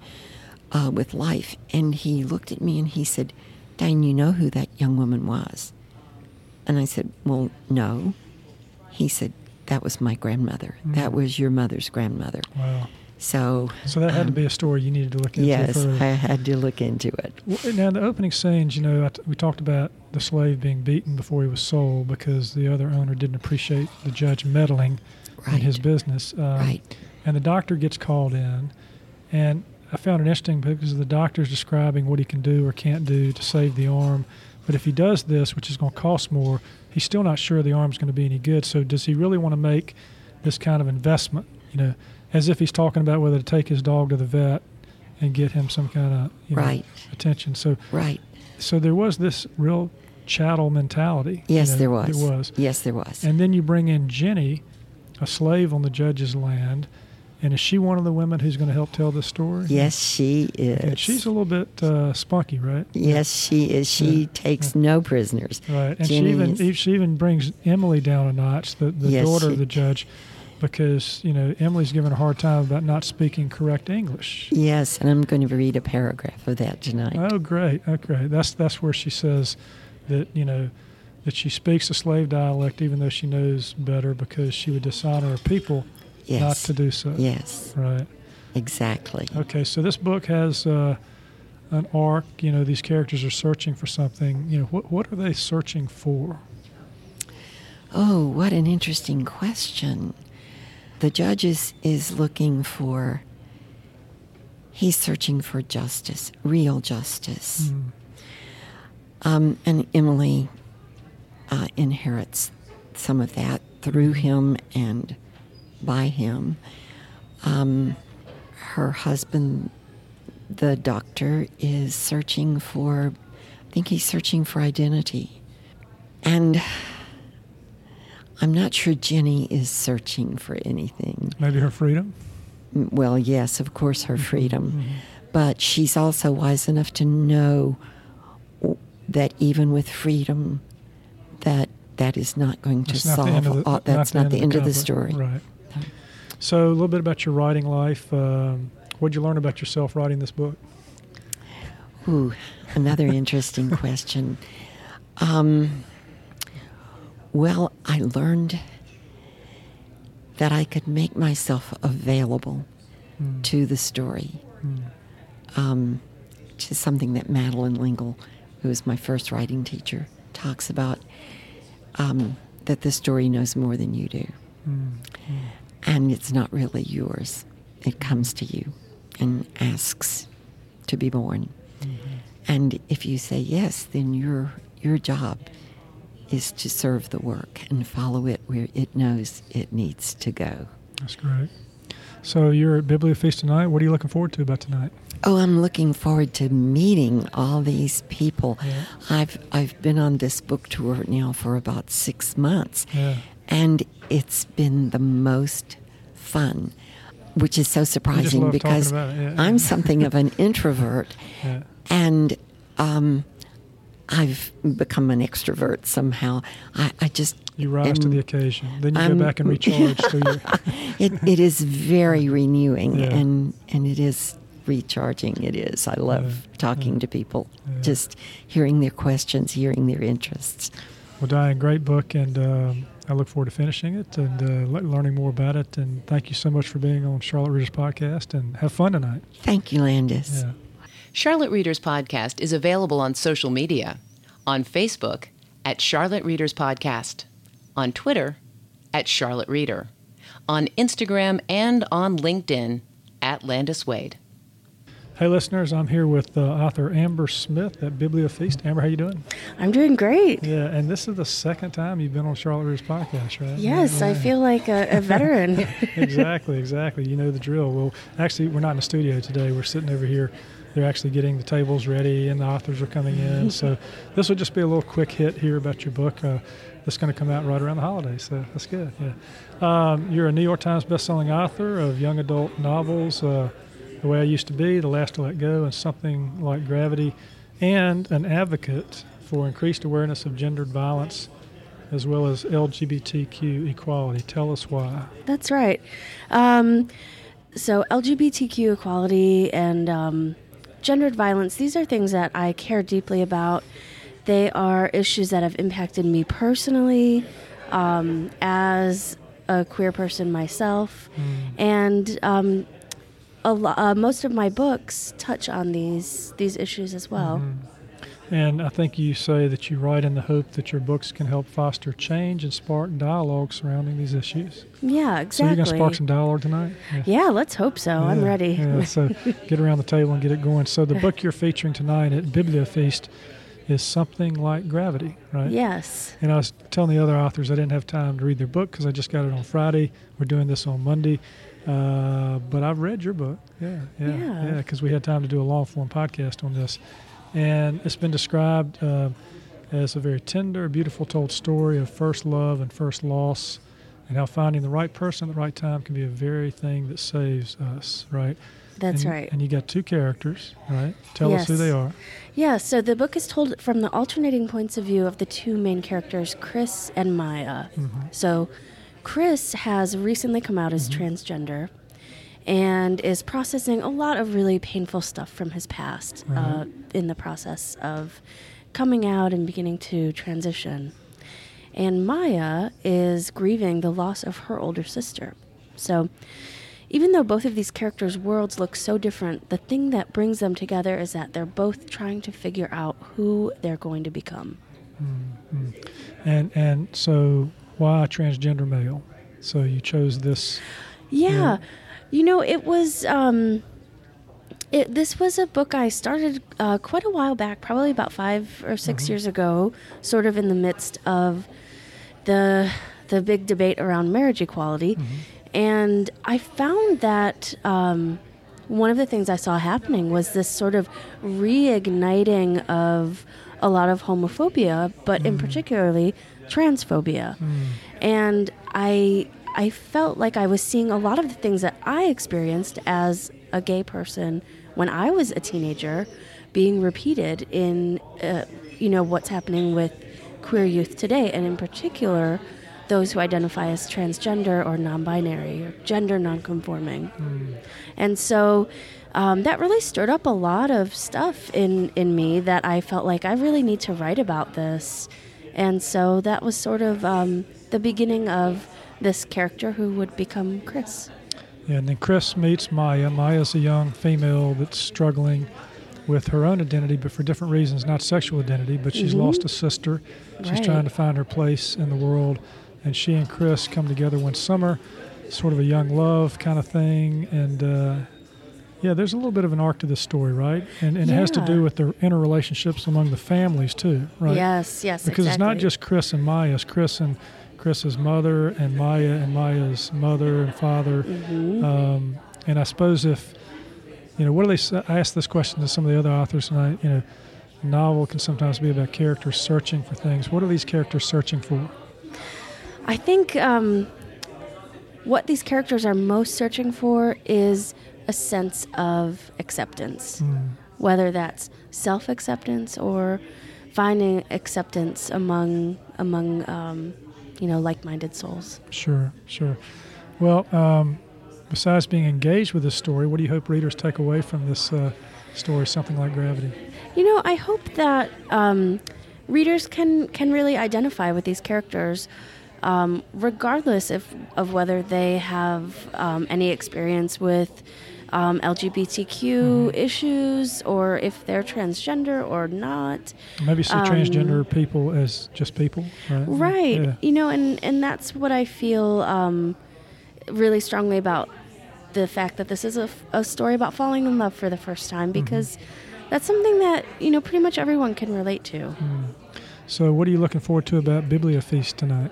uh, with life. And he looked at me and he said, Diane, you know who that young woman was? And I said, Well, no. He said, That was my grandmother. That was your mother's grandmother. Wow. So, So that had to um, be a story you needed to look into. yes, further. I had to look into it. Well, Now, the opening scenes, you know, I t- we talked about the slave being beaten before he was sold because the other owner didn't appreciate the judge meddling in his business. Um, Right. And the doctor gets called in, and I found it interesting because the doctor's describing what he can do or can't do to save the arm. But if he does this, which is going to cost more, he's still not sure the arm's going to be any good. So, does he really want to make this kind of investment? You know, as if he's talking about whether to take his dog to the vet and get him some kind of you know, Right. attention. So, Right. so there was this real chattel mentality. you Yes, know, there was. There was. Yes, there was. And then you bring in Jenny, a slave on the judge's land, and is she one of the women who's going to help tell this story? yes, she is. And she's a little bit uh, spunky, right? yes, she is. She Yeah, takes no prisoners. Right, and Jenny she even is- she even brings Emily down a notch, the, the Yes, daughter of the judge, because you know Emily's given a hard time about not speaking correct English. Yes, and I'm going to read a paragraph of that tonight. Oh, great. Okay, that's that's where she says that you know that she speaks a slave dialect even though she knows better because she would dishonor her people yes. not to do so. Yes, Right. exactly. Okay. So this book has uh, an arc. You know, these characters are searching for something. You know, what what are they searching for? Oh, what an interesting question. The judge is, is looking for, he's searching for justice, real justice. Um, and Emily uh, inherits some of that through him and by him. Um, her husband, the doctor, is searching for, I think he's searching for identity. And I'm not sure Jenny is searching for anything. Maybe her freedom. Mm, well, yes, of course, her mm-hmm. freedom. Mm-hmm. But she's also wise enough to know that even with freedom, that that is not going to That's not solve. the end of the, all, that's not, the end of the conflict. story. Right. So a little bit about your writing life. Um, what did you learn about yourself writing this book? Ooh, another interesting question. Um, well, I learned that I could make myself available Hmm. to the story, um, which is something that Madeleine L'Engle, who was my first writing teacher, talks about. Um, that the story knows more than you do. And it's not really yours. It comes to you and asks to be born. Mm-hmm. And if you say yes, then your your job is to serve the work and follow it where it knows it needs to go. That's great. So you're at Bibliofeast tonight. What are you looking forward to about tonight? Oh, I'm looking forward to meeting all these people. Yeah. I've I've been on this book tour now for about six months, Yeah. And it's been the most fun, which is so surprising because yeah. I'm something of an introvert, Yeah. and um, I've become an extrovert somehow. I, I just You rise to the occasion. Then you I'm- go back and recharge. it, it is very renewing Yeah. and and it is recharging it is i love Yeah, talking yeah, to people just hearing their questions hearing their interests well, Diane, great book, and um, I look forward to finishing it and uh, learning more about it. And thank you so much for being on Charlotte Readers Podcast. And have fun tonight. thank you landis Yeah. Charlotte Readers Podcast is available on social media on Facebook at Charlotte Readers Podcast, on Twitter at Charlotte Reader, on Instagram and on LinkedIn at Landis Wade. Hey, listeners, I'm here with uh, author Amber Smith at Bibliofeast. Amber, how you doing? I'm doing great. Yeah, and this is the second time you've been on Charlotte Readers Podcast, right? Yes, I feel like a, a veteran. exactly, exactly. You know the drill. Well, actually, we're not in the studio today. We're sitting over here. They're actually getting the tables ready, and the authors are coming in. so this will just be a little quick hit here about your book. Uh, that's going to come out right around the holidays. So that's good. Yeah. Um, you're a New York Times bestselling author of young adult novels. Uh, the way I used to be, The Last to Let Go, and something like Gravity, and an advocate for increased awareness of gendered violence as well as LGBTQ equality. Tell us why. That's right. Um, so, LGBTQ equality and um, gendered violence, these are things that I care deeply about. They are issues that have impacted me personally um, as a queer person myself. And um, lo- uh, most of my books touch on these, these issues as well. And I think you say that you write in the hope that your books can help foster change and spark dialogue surrounding these issues. Yeah, exactly. So you're going to spark some dialogue tonight? Yeah, let's hope so. I'm ready. Yeah, so get around the table and get it going. So the book you're featuring tonight at Bibliofeast is something like Gravity, right? Yes. And I was telling the other authors I didn't have time to read their book because I just got it on Friday. We're doing this on Monday. Uh, but I've read your book. Yeah, yeah, Yeah. yeah, because we had time to do a long form podcast on this. And it's been described uh, as a very tender, beautiful told story of first love and first loss, and how finding the right person at the right time can be a very thing that saves us, right? That's And- right. And you got two characters, right? Tell us who they are. Yeah, so the book is told from the alternating points of view of the two main characters, Chris and Maya. So, Chris has recently come out as mm-hmm. transgender and is processing a lot of really painful stuff from his past uh, mm-hmm. in the process of coming out and beginning to transition. And Maya is grieving the loss of her older sister. So, even though both of these characters' worlds look so different, the thing that brings them together is that they're both trying to figure out who they're going to become. Mm-hmm. And and so why transgender male? So you chose this. Yeah, you know, it was. Um, it, this was a book I started uh, quite a while back, probably about five or 6 years ago, sort of in the midst of the the big debate around marriage equality, and I found that um, one of the things I saw happening was this sort of reigniting of a lot of homophobia, but in particularly transphobia, and I I felt like I was seeing a lot of the things that I experienced as a gay person when I was a teenager being repeated in uh, you know what's happening with queer youth today and in particular those who identify as transgender or non-binary or gender non-conforming and so um, that really stirred up a lot of stuff in, in me that I felt like I really need to write about this. And so that was sort of um, the beginning of this character who would become Chris. Yeah, and then Chris meets Maya. Maya's a young female that's struggling with her own identity, but for different reasons, not sexual identity, but she's Mhm. lost a sister. She's Right. trying to find her place in the world and she and Chris come together one summer, sort of a young love kind of thing, and uh, yeah, there's a little bit of an arc to this story, right? And, and it has to do with the interrelationships among the families too, right? Yes, yes, Because it's not just Chris and Maya; it's Chris and Chris's mother, and Maya and Maya's mother and father. Mhm. Um, and I suppose if you know, what do they? I asked this question to some of the other authors tonight. You know, a novel can sometimes be about characters searching for things. What are these characters searching for? I think um, what these characters are most searching for is a sense of acceptance, Mm. whether that's self acceptance or finding acceptance among among um, you know like minded souls. Sure, sure. Well, um, besides being engaged with this story, what do you hope readers take away from this uh, story, something like Gravity? You know, I hope that um, readers can can really identify with these characters, um, regardless of of whether they have um, any experience with um, LGBTQ issues or if they're transgender or not. Maybe see Um, transgender people as just people, right? Right. Yeah. You know, and and that's what I feel um, really strongly about the fact that this is a, a, story about falling in love for the first time Mm-hmm. because that's something that you know pretty much everyone can relate to. So, what are you looking forward to about Bibliofeast tonight?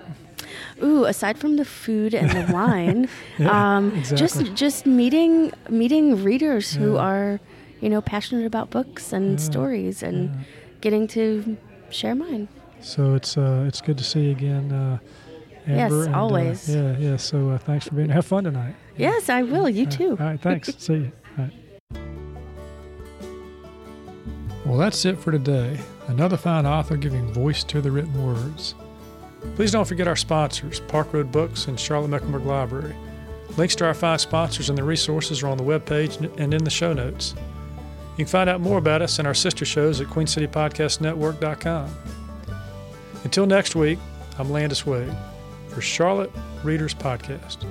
Ooh, aside from the food and the wine, Yeah, um, exactly. just just meeting meeting readers who are, you know, passionate about books and Yeah, stories and getting to share mine. So it's uh, it's good to see you again, uh, Yes, Amber. and, uh, always. yeah, yeah. So uh, thanks for being. Have fun tonight. Yes, I will. You Uh, too. All right, thanks. See you. All right. Well, that's it for today. Another fine author giving voice to the written words. Please don't forget our sponsors, Park Road Books and Charlotte Mecklenburg Library. Links to our five sponsors and their resources are on the webpage and in the show notes. You can find out more about us and our sister shows at QueenCityPodcastNetwork.com. Until next week, I'm Landis Wade for Charlotte Readers Podcast.